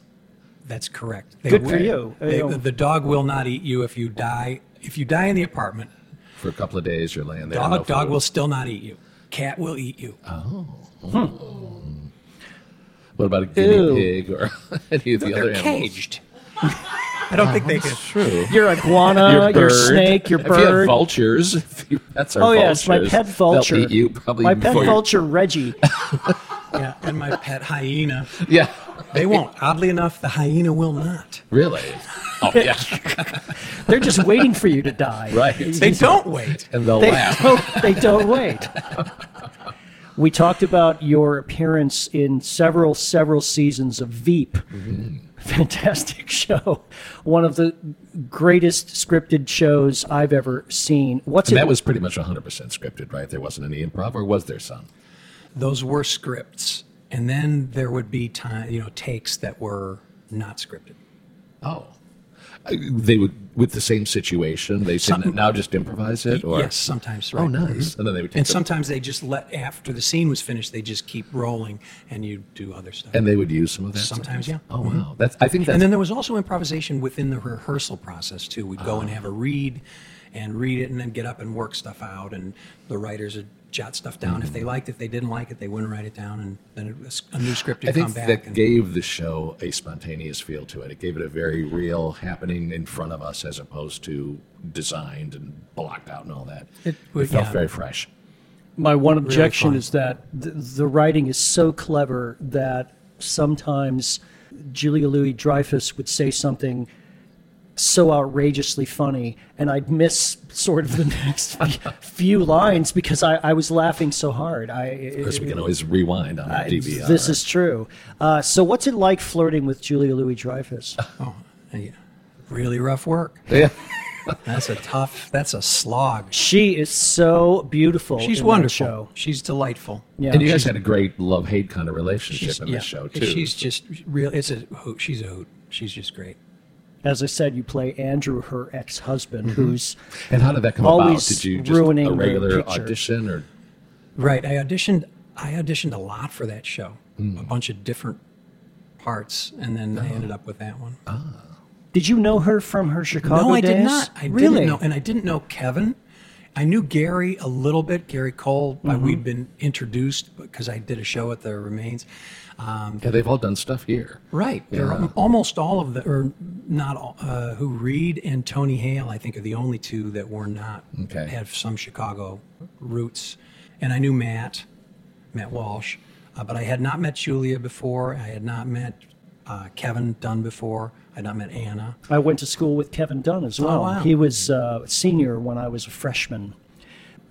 that's correct. They Good for you. they- You know. the dog will not eat you if you die. If you die in the apartment, For a couple of days, you're laying there. dog no dog will still not eat you. Cat will eat you. Oh. What about a guinea Ew. pig or *laughs* any of the other They're animals? caged. *laughs* I don't think they could. True. Your iguana, your, snake, your If you have bird. vultures, if you, that's our oh yes, my pet vulture. They'll eat you probably my pet before you- vulture, Reggie. *laughs* Yeah, and my pet hyena. Yeah. They won't. Oddly enough, the hyena will not. Really? Oh yeah. *laughs* They're just waiting for you to die. right. They don't wait. and they'll They laugh. *laughs* don't, they don't wait. We talked about your appearance in several, several seasons of Veep. Mm-hmm. Fantastic *laughs* show. One of the greatest scripted shows I've ever seen. What's And it? that was pretty much 100% scripted, right? There wasn't any improv, or was there some? Those were scripts, and then there would be time, you know, takes that were not scripted. Oh. They would, with the same situation, they said, now just improvise it? Or? Yes, sometimes. Right. Oh, nice. Mm-hmm. And then they would And sometimes they just let after the scene was finished, they just keep rolling, and you do other stuff. And they would use some of that. Sometimes, yeah. Oh mm-hmm. wow, that's. I think that's. And then there was also improvisation within the rehearsal process too. We'd go and ah. have a read, and read it, and then get up and work stuff out. And the writers would jot stuff down if they mm-hmm. liked it. If they didn't like it, they wouldn't write it down, and then it was, a new script would I think come back. that and, gave the show a spontaneous feel to it. It gave it a very real happening in front of us, as opposed to designed and blocked out and all that. It- It, felt yeah. very fresh. My one objection fun. is that the, the writing is so clever that sometimes Julia Louis Dreyfus would say something so outrageously funny, and I'd miss sort of the next *laughs* few lines because I, I was laughing so hard. I, Of course, we can always rewind on I- DVR. This is true. Uh, so, what's it like flirting with Julia Louis Dreyfus? *laughs* oh, yeah, really rough work. yeah. *laughs* That's a tough. That's a slog. She is so beautiful. She's in wonderful. Show. She's delightful. Yeah. And you guys had a great love hate kind of relationship She's, in yeah, this show too. She's just real. It's a hoot. She's a hoot. She's just great. As I said, you play Andrew, her ex-husband, who's and how did that come about? always Did you just ruining a the regular picture. audition or? Right. I auditioned. I auditioned a lot for that show. Hmm. A bunch of different parts, and then I ended up with that one. Did you know her from her Chicago no, I days? did not. I really? didn't know, and I didn't know Kevin. I knew Gary a little bit, Gary Cole. Mm-hmm. We'd been introduced because I did a show at the Remains. Um, Yeah, they've all done stuff here. Right. They're Yeah. almost all of the, or not all, uh, who Reid and Tony Hale, I think, are the only two that were not, Okay. have some Chicago roots. And I knew Matt, Matt Walsh, uh, but I had not met Julia before. I had not met uh, Kevin Dunn before. I had not met Anna. I went to school with Kevin Dunn as well. Oh, wow. He was uh, a senior when I was a freshman,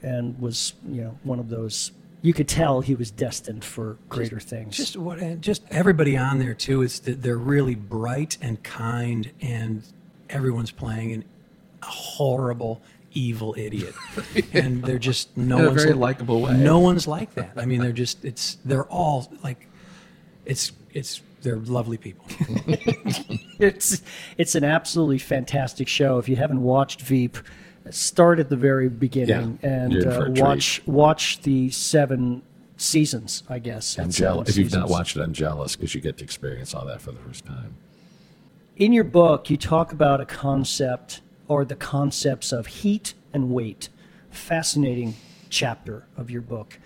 and was you know one of those. You could tell he was destined for greater things. Just what, and just everybody on there too is that they're really bright and kind, and everyone's playing an, a horrible, evil idiot, *laughs* and they're just no In a one's very li- likable way. No one's like that. I mean, they're just it's they're all like, it's it's they're lovely people. *laughs* it's it's an absolutely fantastic show. If you haven't watched Veep, start at the very beginning Yeah, and you're in for uh, a treat. watch watch the seven seasons. I guess I'm jealous. If you've not watched it, I'm jealous because you get to experience all that for the first time. in your book, you talk about a concept or the concepts of heat and weight. Fascinating chapter of your book.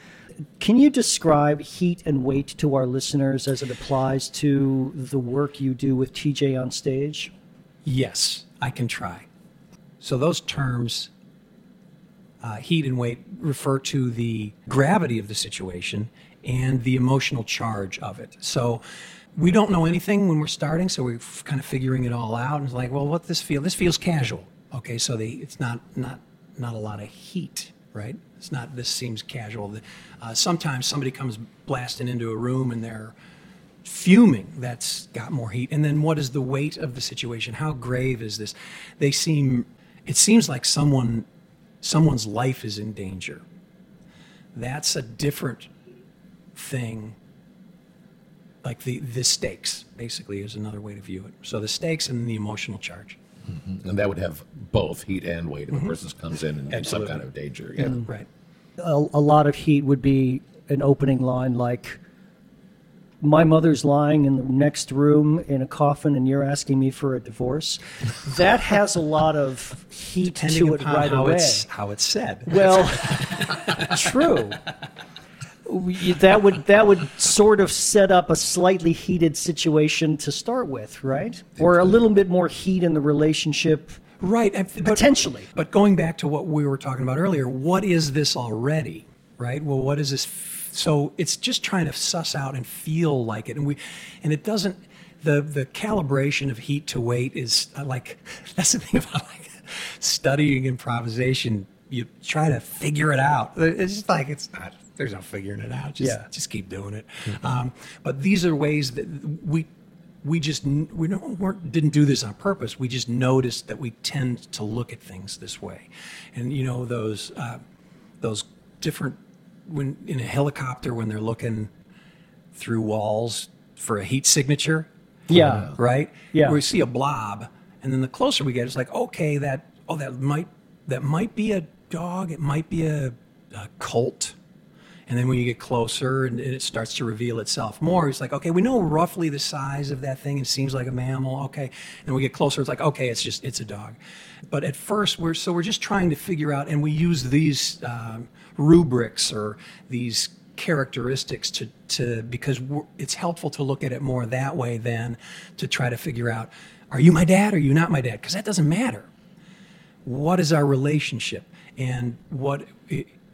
Can you describe heat and weight to our listeners as it applies to the work you do with TJ on stage? Yes, I can try. So those terms, uh, heat and weight, refer to the gravity of the situation and the emotional charge of it. So we don't know anything when we're starting, so we're f- kind of figuring it all out. And it's like, well, what this feel? This feels casual. Okay, so it's not not not a lot of heat, right? It's not. This seems casual. Uh, sometimes somebody comes blasting into a room and they're fuming that's got more heat and then what is the weight of the situation how grave is this they seem it seems like someone someone's life is in danger. That's a different thing. Like the the stakes basically is another way to view it. So the stakes and the emotional charge. Mm-hmm. And that would have both heat and weight if a mm-hmm. person comes in and in some kind of danger. Yeah. Mm-hmm. right. A, a lot of heat would be an opening line like my mother's lying in the next room in a coffin and you're asking me for a divorce that has a lot of heat depending to it right how away it's how it's said well *laughs* true that would that would sort of set up a slightly heated situation to start with, right? Or a little bit more heat in the relationship. Right. but- Potentially. But going back to what we were talking about earlier, what is this already? Right. Well, what is this? So it's just trying to suss out and feel like it, and we, and it doesn't. The the calibration of heat to weight is uh, like *laughs* that's the thing about like studying improvisation. You try to figure it out. It's just like it's not. There's no figuring it out. Just Yeah. just keep doing it. Um, but these are ways that we we just we don't weren't, didn't do this on purpose. We just noticed that we tend to look at things this way, and you know those uh, those different when in a helicopter when they're looking through walls for a heat signature, Yeah. right? Yeah. Where we see a blob, and then the closer we get, it's like okay, that oh that might that might be a dog, it might be a, a colt. And then when you get closer and it starts to reveal itself more, it's like, okay, we know roughly the size of that thing. It seems like a mammal. Okay. And we get closer, it's like, okay, it's just, it's a dog. But at first, we're, so we're just trying to figure out, and we use these um, rubrics or these characteristics to, to because it's helpful to look at it more that way than to try to figure out, are you my dad or are you not my dad? Because that doesn't matter what is our relationship and what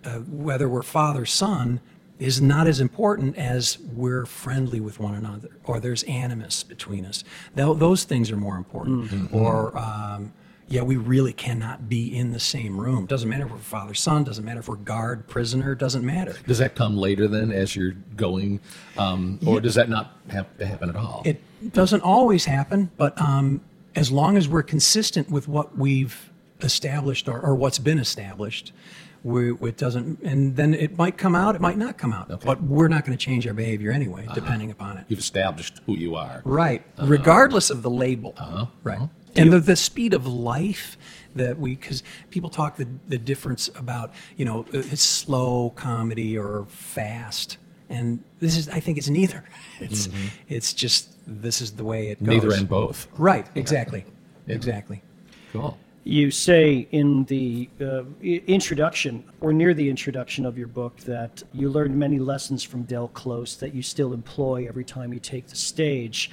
uh, whether we're father son is not as important as we're friendly with one another or there's animus between us. Tho- those things are more important. Or um, yeah we really cannot be in the same room. Doesn't matter if we're father son doesn't matter if we're guard prisoner doesn't matter. Does that come later then as you're going, um, or does that not have to happen at all? It doesn't always happen, but um, as long as we're consistent with what we've established or, or what's been established, we, it doesn't, and then it might come out, it might not come out, but we're not going to change our behavior anyway, uh-huh. depending upon it. You've established who you are. Right, uh-huh. regardless of the label. Uh-huh. Right. uh-huh. And the, the speed of life that we, because people talk the, the difference about, you know, uh, it's slow comedy or fast. And this is, I think it's neither. *laughs* It's, mm-hmm. it's just, this is the way it goes. Neither and both. Right, exactly. Exactly. Cool. You say in the uh, introduction, or near the introduction of your book, that you learned many lessons from Del Close that you still employ every time you take the stage.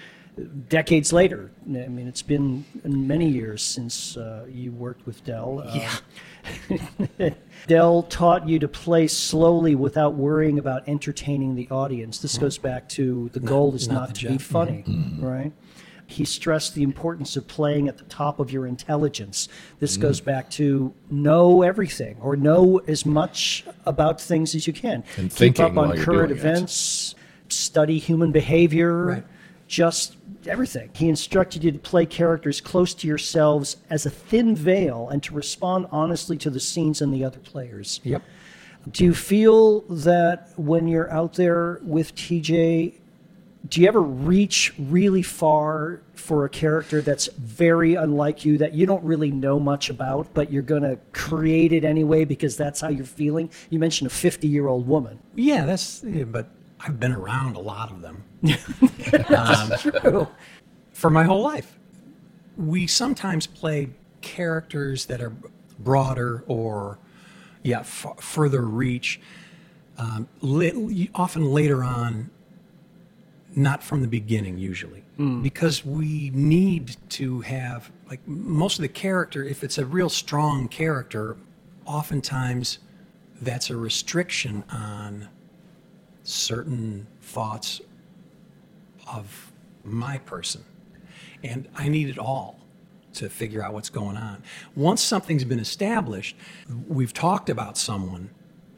Decades later, I mean, it's been many years since uh, you worked with Del. Uh, *laughs* Del taught you to play slowly without worrying about entertaining the audience. This goes back to the goal is not not, to be funny, right? He stressed the importance of playing at the top of your intelligence. This mm. goes back to know everything or know as much about things as you can. And Keep up on current doing it. events, study human behavior, Right. just everything. He instructed you to play characters close to yourselves as a thin veil and to respond honestly to the scenes and the other players. Yep. Do you feel that when you're out there with TJ, do you ever reach really far for a character that's very unlike you that you don't really know much about, but you're going to create it anyway because that's how you're feeling? You mentioned a 50 year old woman. Yeah, that's, yeah, but I've been around a lot of them. *laughs* True. for my whole life. We sometimes play characters that are broader or, yeah, f- further reach. Um, li- often later on, not from the beginning usually, hmm. because we need to have like most of the character. If it's a real strong character, oftentimes that's a restriction on certain thoughts of my person. And I need it all to figure out what's going on. Once something's been established, we've talked about someone,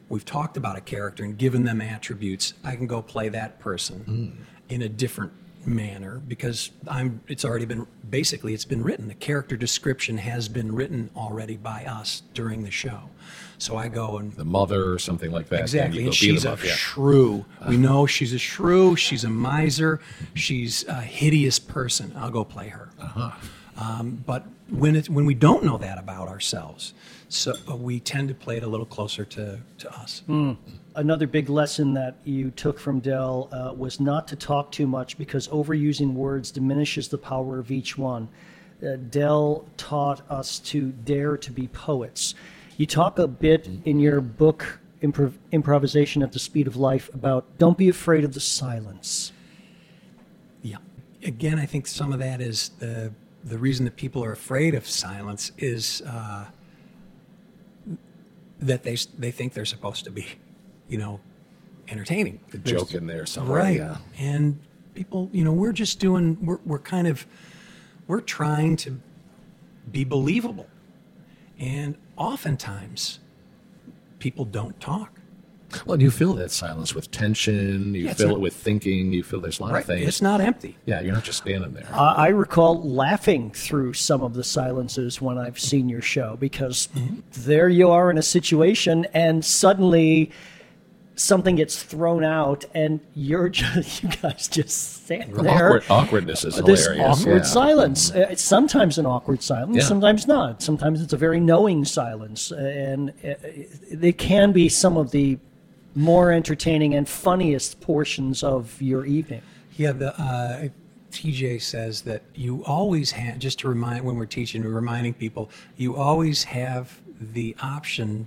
we've talked about a character and given them attributes, I can go play that person hmm. In a different manner because I'm it's already been basically it's been written. The character description has been written already by us during the show. So I go and The mother or something like that. Exactly. you And go beat she's a up, yeah. shrew. We know she's a shrew. She's a miser. She's a hideous person. I'll go play her. Uh-huh. Um, but when it, when we don't know that about ourselves, so we tend to play it a little closer to, to us. Another big lesson that you took from Del uh, was not to talk too much because overusing words diminishes the power of each one. Uh, Del taught us to dare to be poets. You talk a bit in your book improv- improvisation at the speed of life about don't be afraid of the silence. Yeah. Again, I think some of that is the the reason that people are afraid of silence is uh, that they they think they're supposed to be, you know, entertaining. The joke in there somewhere. right? Yeah. And people, you know, we're just doing. We're we're kind of we're trying to be believable, and oftentimes people don't talk. Well, and you feel that silence with tension. You Yeah, it's feel not- it with thinking. You feel there's a lot of things. It's not empty. yeah, you're not just standing there. I I recall laughing through some of the silences when I've seen your show because mm-hmm. there you are in a situation and suddenly something gets thrown out and you're just *laughs* you guys just stand there. Awkward, awkwardness is this hilarious. awkward yeah. silence. Uh, It's sometimes an awkward silence, Yeah. sometimes not. Sometimes it's a very knowing silence, uh, and uh, it can be some of the more entertaining and funniest portions of your evening. Yeah, the uh, TJ says that you always have, just to remind when we're teaching, we're reminding people, you always have the option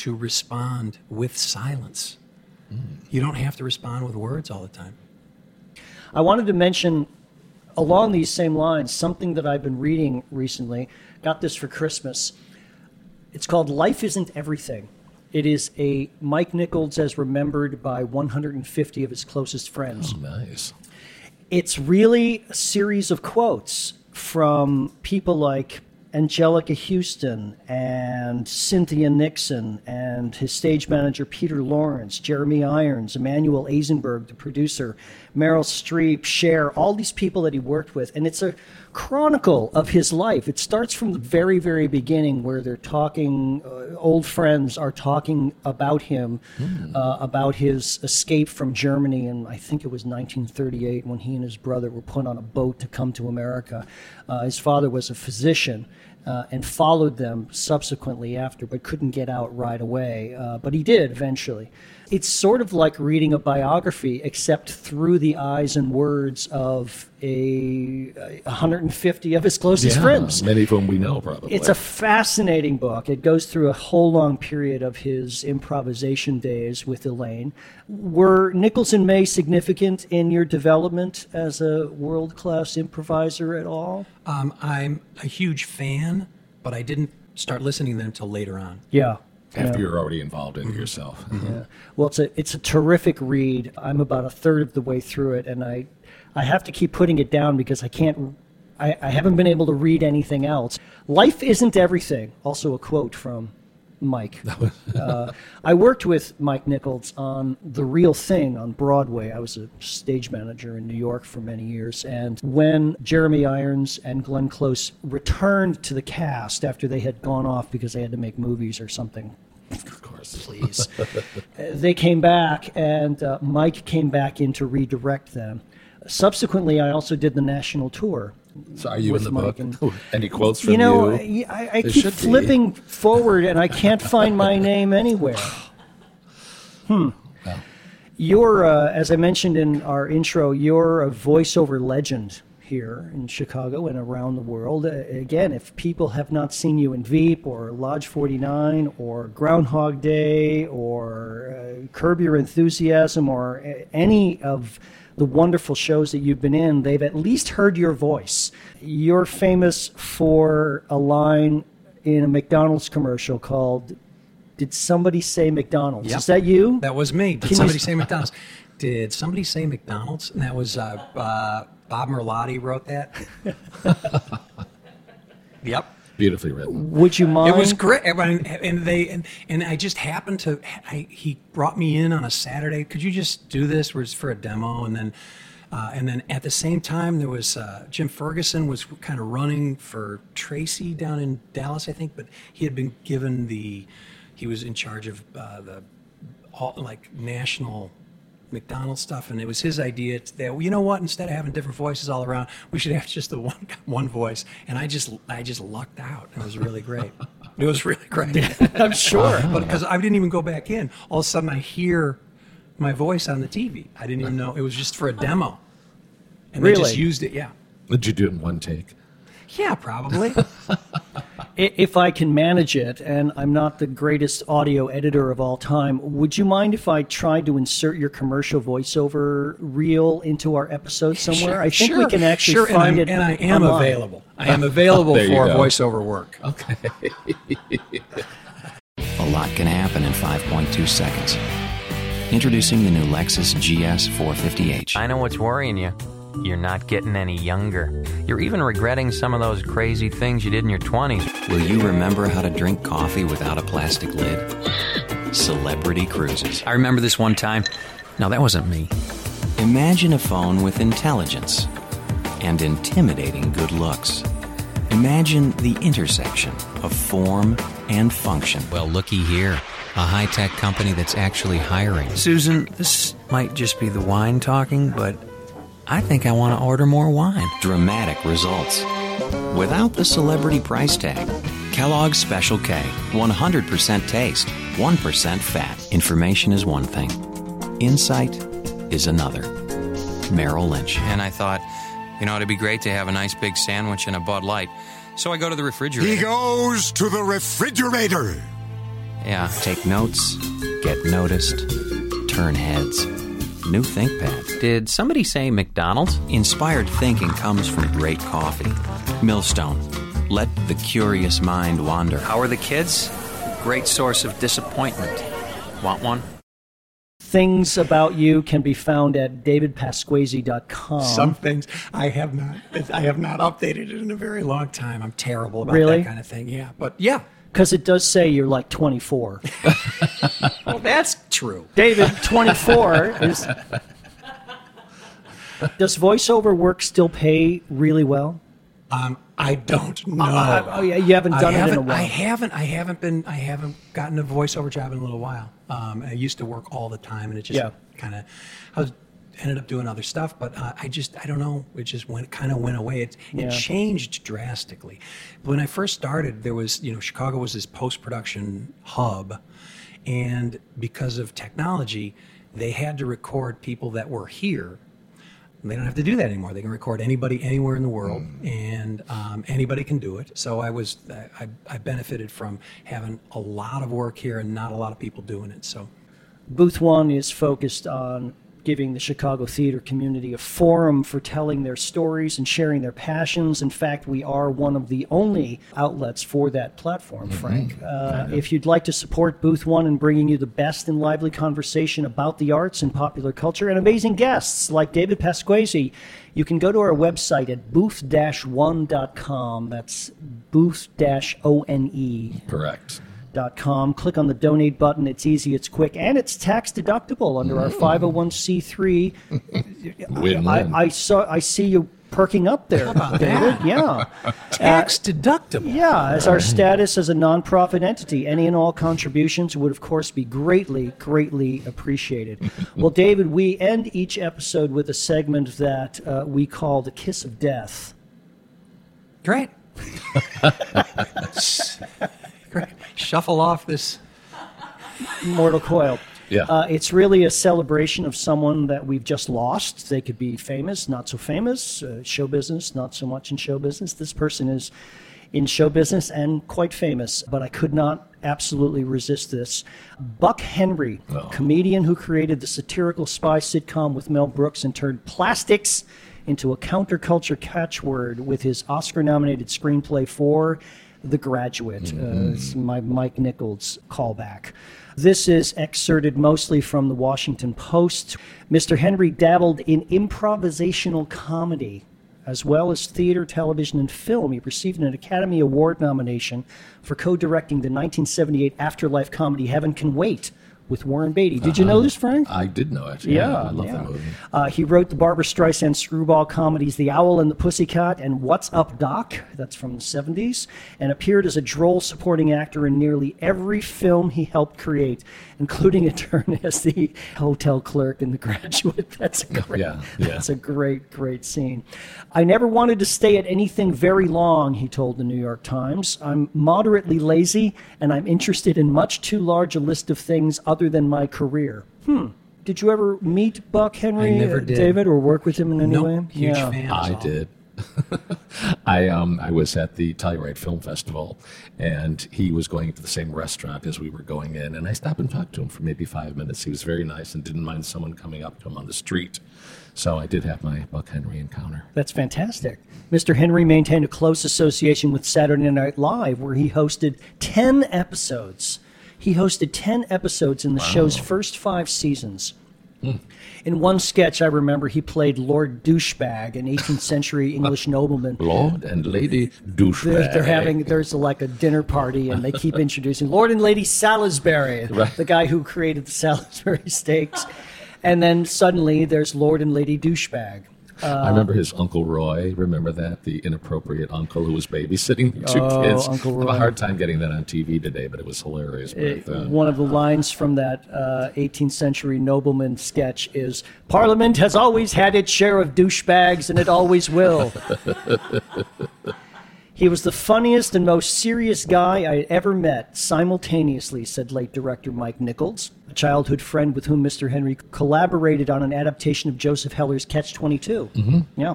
to respond with silence. Hmm. You don't have to respond with words all the time. I wanted to mention, along these same lines, something that I've been reading recently. Got this for Christmas. It's called Life Isn't Everything. It is a Mike Nichols as remembered by 150 of his closest friends. Oh, nice. It's really a series of quotes from people like Anjelica Huston and Cynthia Nixon and his stage manager Peter Lawrence, Jeremy Irons, Emanuel Azenberg, the producer, Meryl Streep, Cher, all these people that he worked with. And it's a chronicle of his life. It starts from the very, very beginning where they're talking, uh, old friends are talking about him, uh, about his escape from Germany. And I think it was 1938 when he and his brother were put on a boat to come to America. Uh, his father was a physician. Uh, and followed them subsequently after, but couldn't get out right away. Uh, but he did eventually. It's sort of like reading a biography, except through the eyes and words of a, a 150 of his closest Yeah, friends. Many of whom we know probably. It's a fascinating book. It goes through a whole long period of his improvisation days with Elaine. Were Nichols and May significant in your development as a world class improviser at all? Um, I'm a huge fan, but I didn't start listening to them until later on. Yeah. After yeah. you're already involved in it mm-hmm. yourself. Yeah. Mm-hmm. Well, it's a it's a terrific read. I'm about a third of the way through it, and I I have to keep putting it down because I can't. I, I haven't been able to read anything else. Life isn't everything. Also, a quote from Mike. *laughs* uh, I worked with Mike Nichols on The Real Thing on Broadway. I was a stage manager in New York for many years. And when Jeremy Irons and Glenn Close returned to the cast after they had gone off because they had to make movies or something, Of course. please. *laughs* They came back, and uh, Mike came back in to redirect them. Subsequently, I also did the national tour. So are you in the Mike book? and- Any quotes from You know, you? I, I keep should be. flipping forward, and I can't find my name anywhere. Hmm. You're, uh, as I mentioned in our intro, you're a voiceover legend here in Chicago and around the world. Uh, again, if people have not seen you in Veep or Lodge 49 or Groundhog Day or uh, Curb Your Enthusiasm or uh, any of the wonderful shows that you've been in, they've at least heard your voice. You're famous for a line in a McDonald's commercial called Did Somebody Say McDonald's? Yep. Is that you? That was me. Did Can somebody s- say McDonald's? Did somebody say McDonald's? And that was uh, uh, Bob Merlotti wrote that. *laughs* yep. Beautifully written. Would you mind? It was great, and they and, and I just happened to. I, he brought me in on a Saturday. Could you just do this? Was for a demo, and then uh, and then at the same time there was uh, Jim Ferguson was kind of running for Tracy down in Dallas, I think, but he had been given the. He was in charge of uh, the all like national McDonald's stuff, and it was his idea to- that well, you know what? Instead of having different voices all around, we should have *laughs* just the one one voice. And I just I just lucked out. It was really great. It was really great. *laughs* I'm sure. *laughs* but because I didn't even go back in, all of a sudden I hear my voice on the TV. I didn't even know it was just for a demo, and they just used it. Yeah, Did you do it in one take? yeah, probably. I- If I can manage it, and I'm not the greatest audio editor of all time, would you mind if I tried to insert your commercial voiceover reel into our episode somewhere? I think we can actually sure, find and it. I'm, and I am online. available. I *laughs* am available for go. voiceover work. Okay. *laughs* A lot can happen in 5.2 seconds. Introducing the new Lexus GS 450h. I know what's worrying you. You're not getting any younger. You're even regretting some of those crazy things you did in your 20s. Will you remember how to drink coffee without a plastic lid? Celebrity Cruises. I remember this one time. No, that wasn't me. Imagine a phone with intelligence and intimidating good looks. Imagine the intersection of form and function. Well, looky here. A high tech company that's actually hiring. Susan, this might just be the wine talking, but I think I want to order more wine. Dramatic results. Without the celebrity price tag. Kellogg's Special K. 100% taste, 1% fat. Information is one thing, insight is another. Merrill Lynch. And I thought, you know, it'd be great to have a nice big sandwich and a Bud Light. So I go to the refrigerator. He goes to the refrigerator. Yeah. Take notes, get noticed, turn heads. New ThinkPad. Did somebody say McDonald's? Inspired thinking comes from great coffee. Millstone. Let the curious mind wander. How are the kids? Great source of disappointment. Want one? Things about you can be found at davidpasquesi.com. Some things I have not. I have not updated it in a very long time. I'm terrible about Really? that kind of thing. Yeah, but yeah. Because it does say you're like 24. *laughs* Well, that's true. David, 24 is. Does voiceover work still pay really well? Um, I don't know. Uh, oh, yeah, you haven't done I it in a haven't- while. I haven't. I haven't been. I haven't gotten a voiceover job in a little while. Um, I used to work all the time, and it just Yeah. kind of. I was ended up doing other stuff, but uh, I just I don't know. It just went kind of went away. It Yeah. it changed drastically. When I first started, there was you know Chicago was this post production hub, and because of technology, they had to record people that were here they don't have to do that anymore. They can record anybody anywhere in the world, and um, anybody can do it. So I was I, I benefited from having a lot of work here and not a lot of people doing it. So Booth One is focused on giving the Chicago theater community a forum for telling their stories and sharing their passions. In fact, we are one of the only outlets for that platform, Frank. Uh, if you'd like to support Booth One in bringing you the best and lively conversation about the arts and popular culture and amazing guests like David Pasquesi, you can go to our website at booth-one.com. That's booth-one. Correct. Com. Click on the donate button. It's easy, it's quick, and it's tax deductible under our 501c3. *laughs* Win-win. I, I saw. I see you perking up there, David. Yeah. *laughs* tax deductible. Yeah, as our status as a nonprofit entity, any and all contributions would, of course, be greatly, greatly appreciated. *laughs* well, David, we end each episode with a segment that uh, we call the Kiss of Death. Great. Shuffle off this. Mortal Coil. Yeah. Uh, it's really a celebration of someone that we've just lost. They could be famous, not so famous, uh, show business, not so much in show business. This person is in show business and quite famous, but I could not absolutely resist this. Buck Henry, comedian who created the satirical spy sitcom with Mel Brooks and turned plastics into a counterculture catchword with his Oscar nominated screenplay for The Graduate. Uh, it's my Mike Nichols callback. This is excerpted mostly from the Washington Post. Mr. Henry dabbled in improvisational comedy as well as theater, television, and film. He received an Academy Award nomination for co directing the 1978 Afterlife comedy Heaven Can Wait with Warren Beatty. Did you know this, Frank? I did know it. Yeah, I love yeah. that movie. Uh, he wrote the Barbra Streisand screwball comedies The Owl and the Pussycat and What's Up, Doc? That's from the 70s, and appeared as a droll supporting actor in nearly every film he helped create, including *laughs* a turn as the hotel clerk in The Graduate. *laughs* That's a great, Yeah, yeah. that's a great, great scene. I never wanted to stay at anything very long, he told the New York Times. I'm moderately lazy, and I'm interested in much too large a list of things other than my career. Hmm. Did you ever meet Buck Henry, I never uh, did. David, or work with him in any No, way? huge Yeah. fan. I did. *laughs* I um I was at the Telluride Film Festival, and he was going to the same restaurant as we were going in, and I stopped and talked to him for maybe five minutes. He was very nice and didn't mind someone coming up to him on the street. So I did have my Buck Henry encounter. That's fantastic. Mr. Henry maintained a close association with Saturday Night Live, where he hosted 10 episodes. He hosted 10 episodes in the show's first five seasons. In one sketch, I remember he played Lord Douchebag, an 18th century *laughs* English nobleman. Lord and Lady douchebag. They're, they're having there's like a dinner party, and they keep *laughs* introducing Lord and Lady Salisbury, Right. the guy who created the *laughs* Salisbury steaks, and then suddenly there's Lord and Lady Douchebag. I remember his Uncle Roy. Remember that? The inappropriate uncle who was babysitting the two Oh, kids. Uncle I have a hard time getting that on TV today, but it was hilarious. It- then. one of the lines from that uh, 18th century nobleman sketch is Parliament has always had its share of douchebags and it always will. *laughs* he was the funniest and most serious guy I ever met simultaneously, said late director Mike Nichols, a childhood friend with whom Mr. Henry collaborated on an adaptation of Joseph Heller's Catch 22. Mm-hmm. Yeah.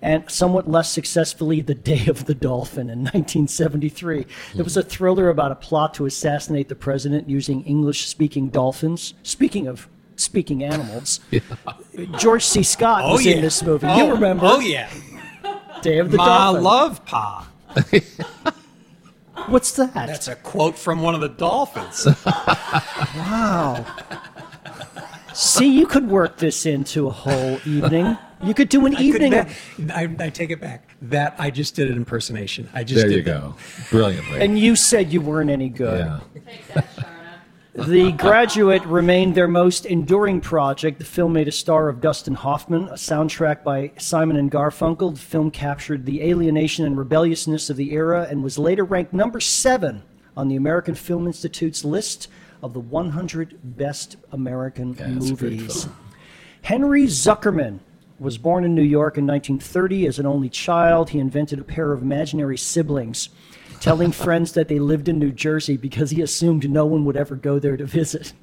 And somewhat less successfully, The Day of the Dolphin in 1973. It was a thriller about a plot to assassinate the president using English speaking dolphins. Speaking of speaking animals, *laughs* George C. Scott was in this movie. Oh, you remember? Oh, yeah. Day of the My Dolphin. love, Pa. *laughs* What's that? That's a quote from one of the dolphins. *laughs* wow. See, you could work this into a whole evening. You could do an I, evening. not- I, I take it back. That I just did an impersonation. I just there did you that. go. Brilliantly. and you said you weren't any good. yeah. The Graduate remained their most enduring project. The film made a star of Dustin Hoffman, a soundtrack by Simon and Garfunkel. The film captured the alienation and rebelliousness of the era and was later ranked number seven on the American Film Institute's list of the 100 best American Yeah, it's a great movies. Henry Zuckerman was born in New York in 1930 as an only child. He invented a pair of imaginary siblings, telling *laughs* friends that they lived in New Jersey because he assumed no one would ever go there to visit. *laughs*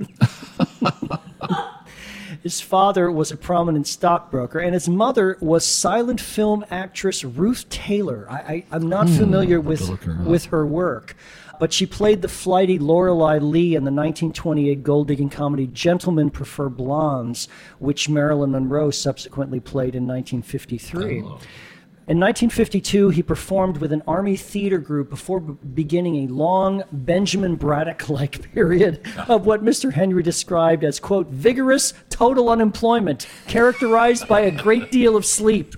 his father was a prominent stockbroker, and his mother was silent film actress Ruth Taylor. I, I, I'm not familiar with, her with her work. But she played the flighty Lorelei Lee in the 1928 gold digging comedy Gentlemen Prefer Blondes, which Marilyn Monroe subsequently played in 1953. In 1952, he performed with an Army theater group before b- beginning a long Benjamin Braddock like *laughs* period of what Mr. Henry described as, quote, vigorous total unemployment, characterized by a great deal of sleep.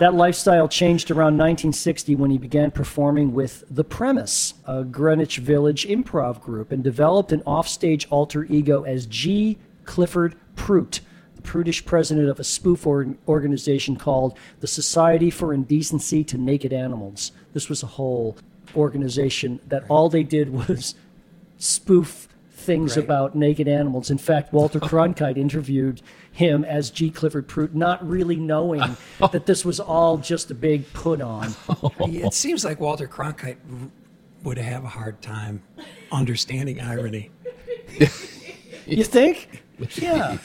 That lifestyle changed around 1960 when he began performing with The Premise, a Greenwich Village improv group, and developed an offstage alter ego as G. Clifford Prout, prudish president of a spoof or- organization called the Society for Indecency to Naked Animals. This was a whole organization that all they did was spoof things about naked animals. In fact, Walter *laughs* Cronkite interviewed him as G. Clifford Prout, not really knowing *laughs* that this was all just a big put on. It seems like Walter Cronkite would have a hard time understanding irony. *laughs* You think? Yeah.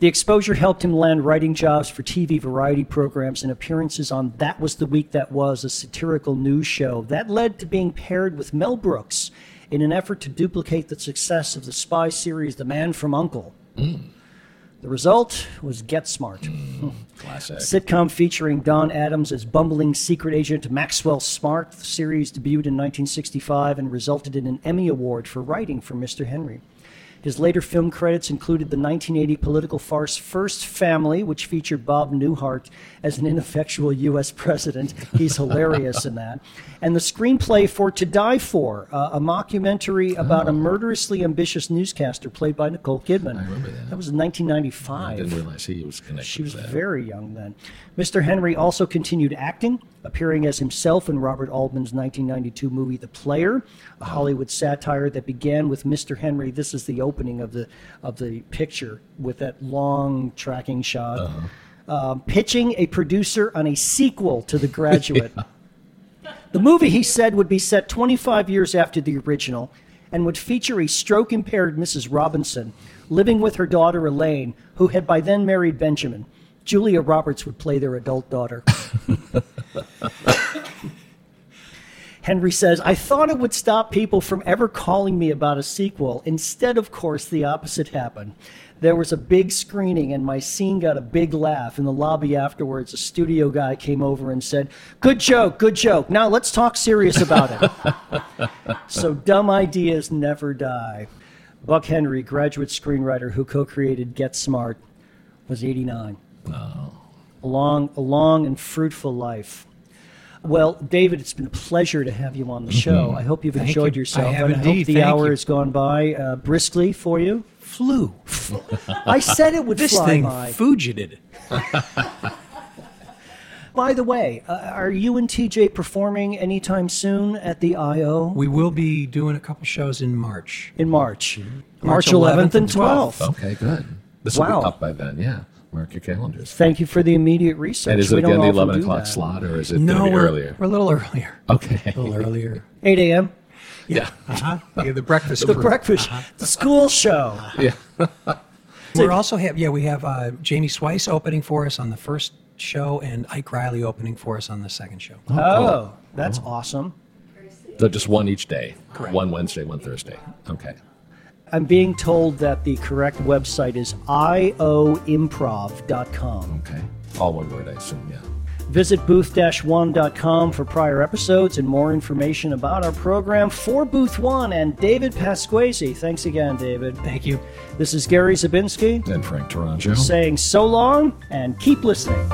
The exposure helped him land writing jobs for TV variety programs and appearances on That Was the Week That Was, a satirical news show. That led to being paired with Mel Brooks in an effort to duplicate the success of the spy series The Man from Uncle. Hmm. The result was Get Smart. Hmm, classic. sitcom featuring Don Adams as bumbling secret agent Maxwell Smart. The series debuted in 1965 and resulted in an Emmy Award for writing for Mr. Henry. His later film credits included the 1980 political farce First Family, which featured Bob Newhart as an ineffectual U.S. president. He's *laughs* hilarious in that. And the screenplay for To Die For, uh, a mockumentary about a murderously ambitious newscaster played by Nicole Kidman. I remember that. That was in 1995. I didn't realize he was connected She was very young then. Mr. Henry also continued acting, appearing as himself in Robert Altman's 1992 movie The Player, a Hollywood satire that began with Mr. Henry. This is the opening of the of the picture with that long tracking shot, um, pitching a producer on a sequel to The Graduate. *laughs* The movie, he said, would be set 25 years after the original and would feature a stroke impaired Mrs. Robinson living with her daughter Elaine, who had by then married Benjamin. Julia Roberts would play their adult daughter. *laughs* Henry says, I thought it would stop people from ever calling me about a sequel. Instead, of course, the opposite happened. There was a big screening, and my scene got a big laugh. In the lobby afterwards, a studio guy came over and said, Good joke, good joke. Now let's talk serious about it. *laughs* so, dumb ideas never die. Buck Henry, graduate screenwriter who co created Get Smart, was 89. A long, a long and fruitful life. Well, David, it's been a pleasure to have you on the show. I hope you've Thank enjoyed you. yourself. I have and I hope the Thank hour you. has gone by uh, briskly for you. Flew. *laughs* I said it would This fly thing by. fugited. *laughs* By the way, uh, are you and TJ performing anytime soon at the I.O. We will be doing a couple shows in March. in March? March 11th, 11th and and 12th. Okay, good. This will be up by then. Yeah, mark your calendars. Thank you for the immediate research. And is it don't again the eleven o'clock that. slot, or is it No, be we're, earlier? we're a little earlier. Okay. A little earlier. 8 a.m. Yeah. Uh-huh. Yeah, the breakfast. The crew. breakfast, the school show. *laughs* Yeah. We're also have yeah we have uh, Jamie Swice opening for us on the first show and Ike Riley opening for us on the second show. Oh, that's awesome. So just one each day. Correct. One Wednesday, one Thursday. Okay. I'm being told that the correct website is ioimprov.com. Okay. All one word, I assume. Yeah. Visit booth-1.com for prior episodes and more information about our program for Booth One and David Pasquesi. Thanks again, David. Thank you. This is Gary Zabinski And Frank Taranjo. saying so long and keep listening.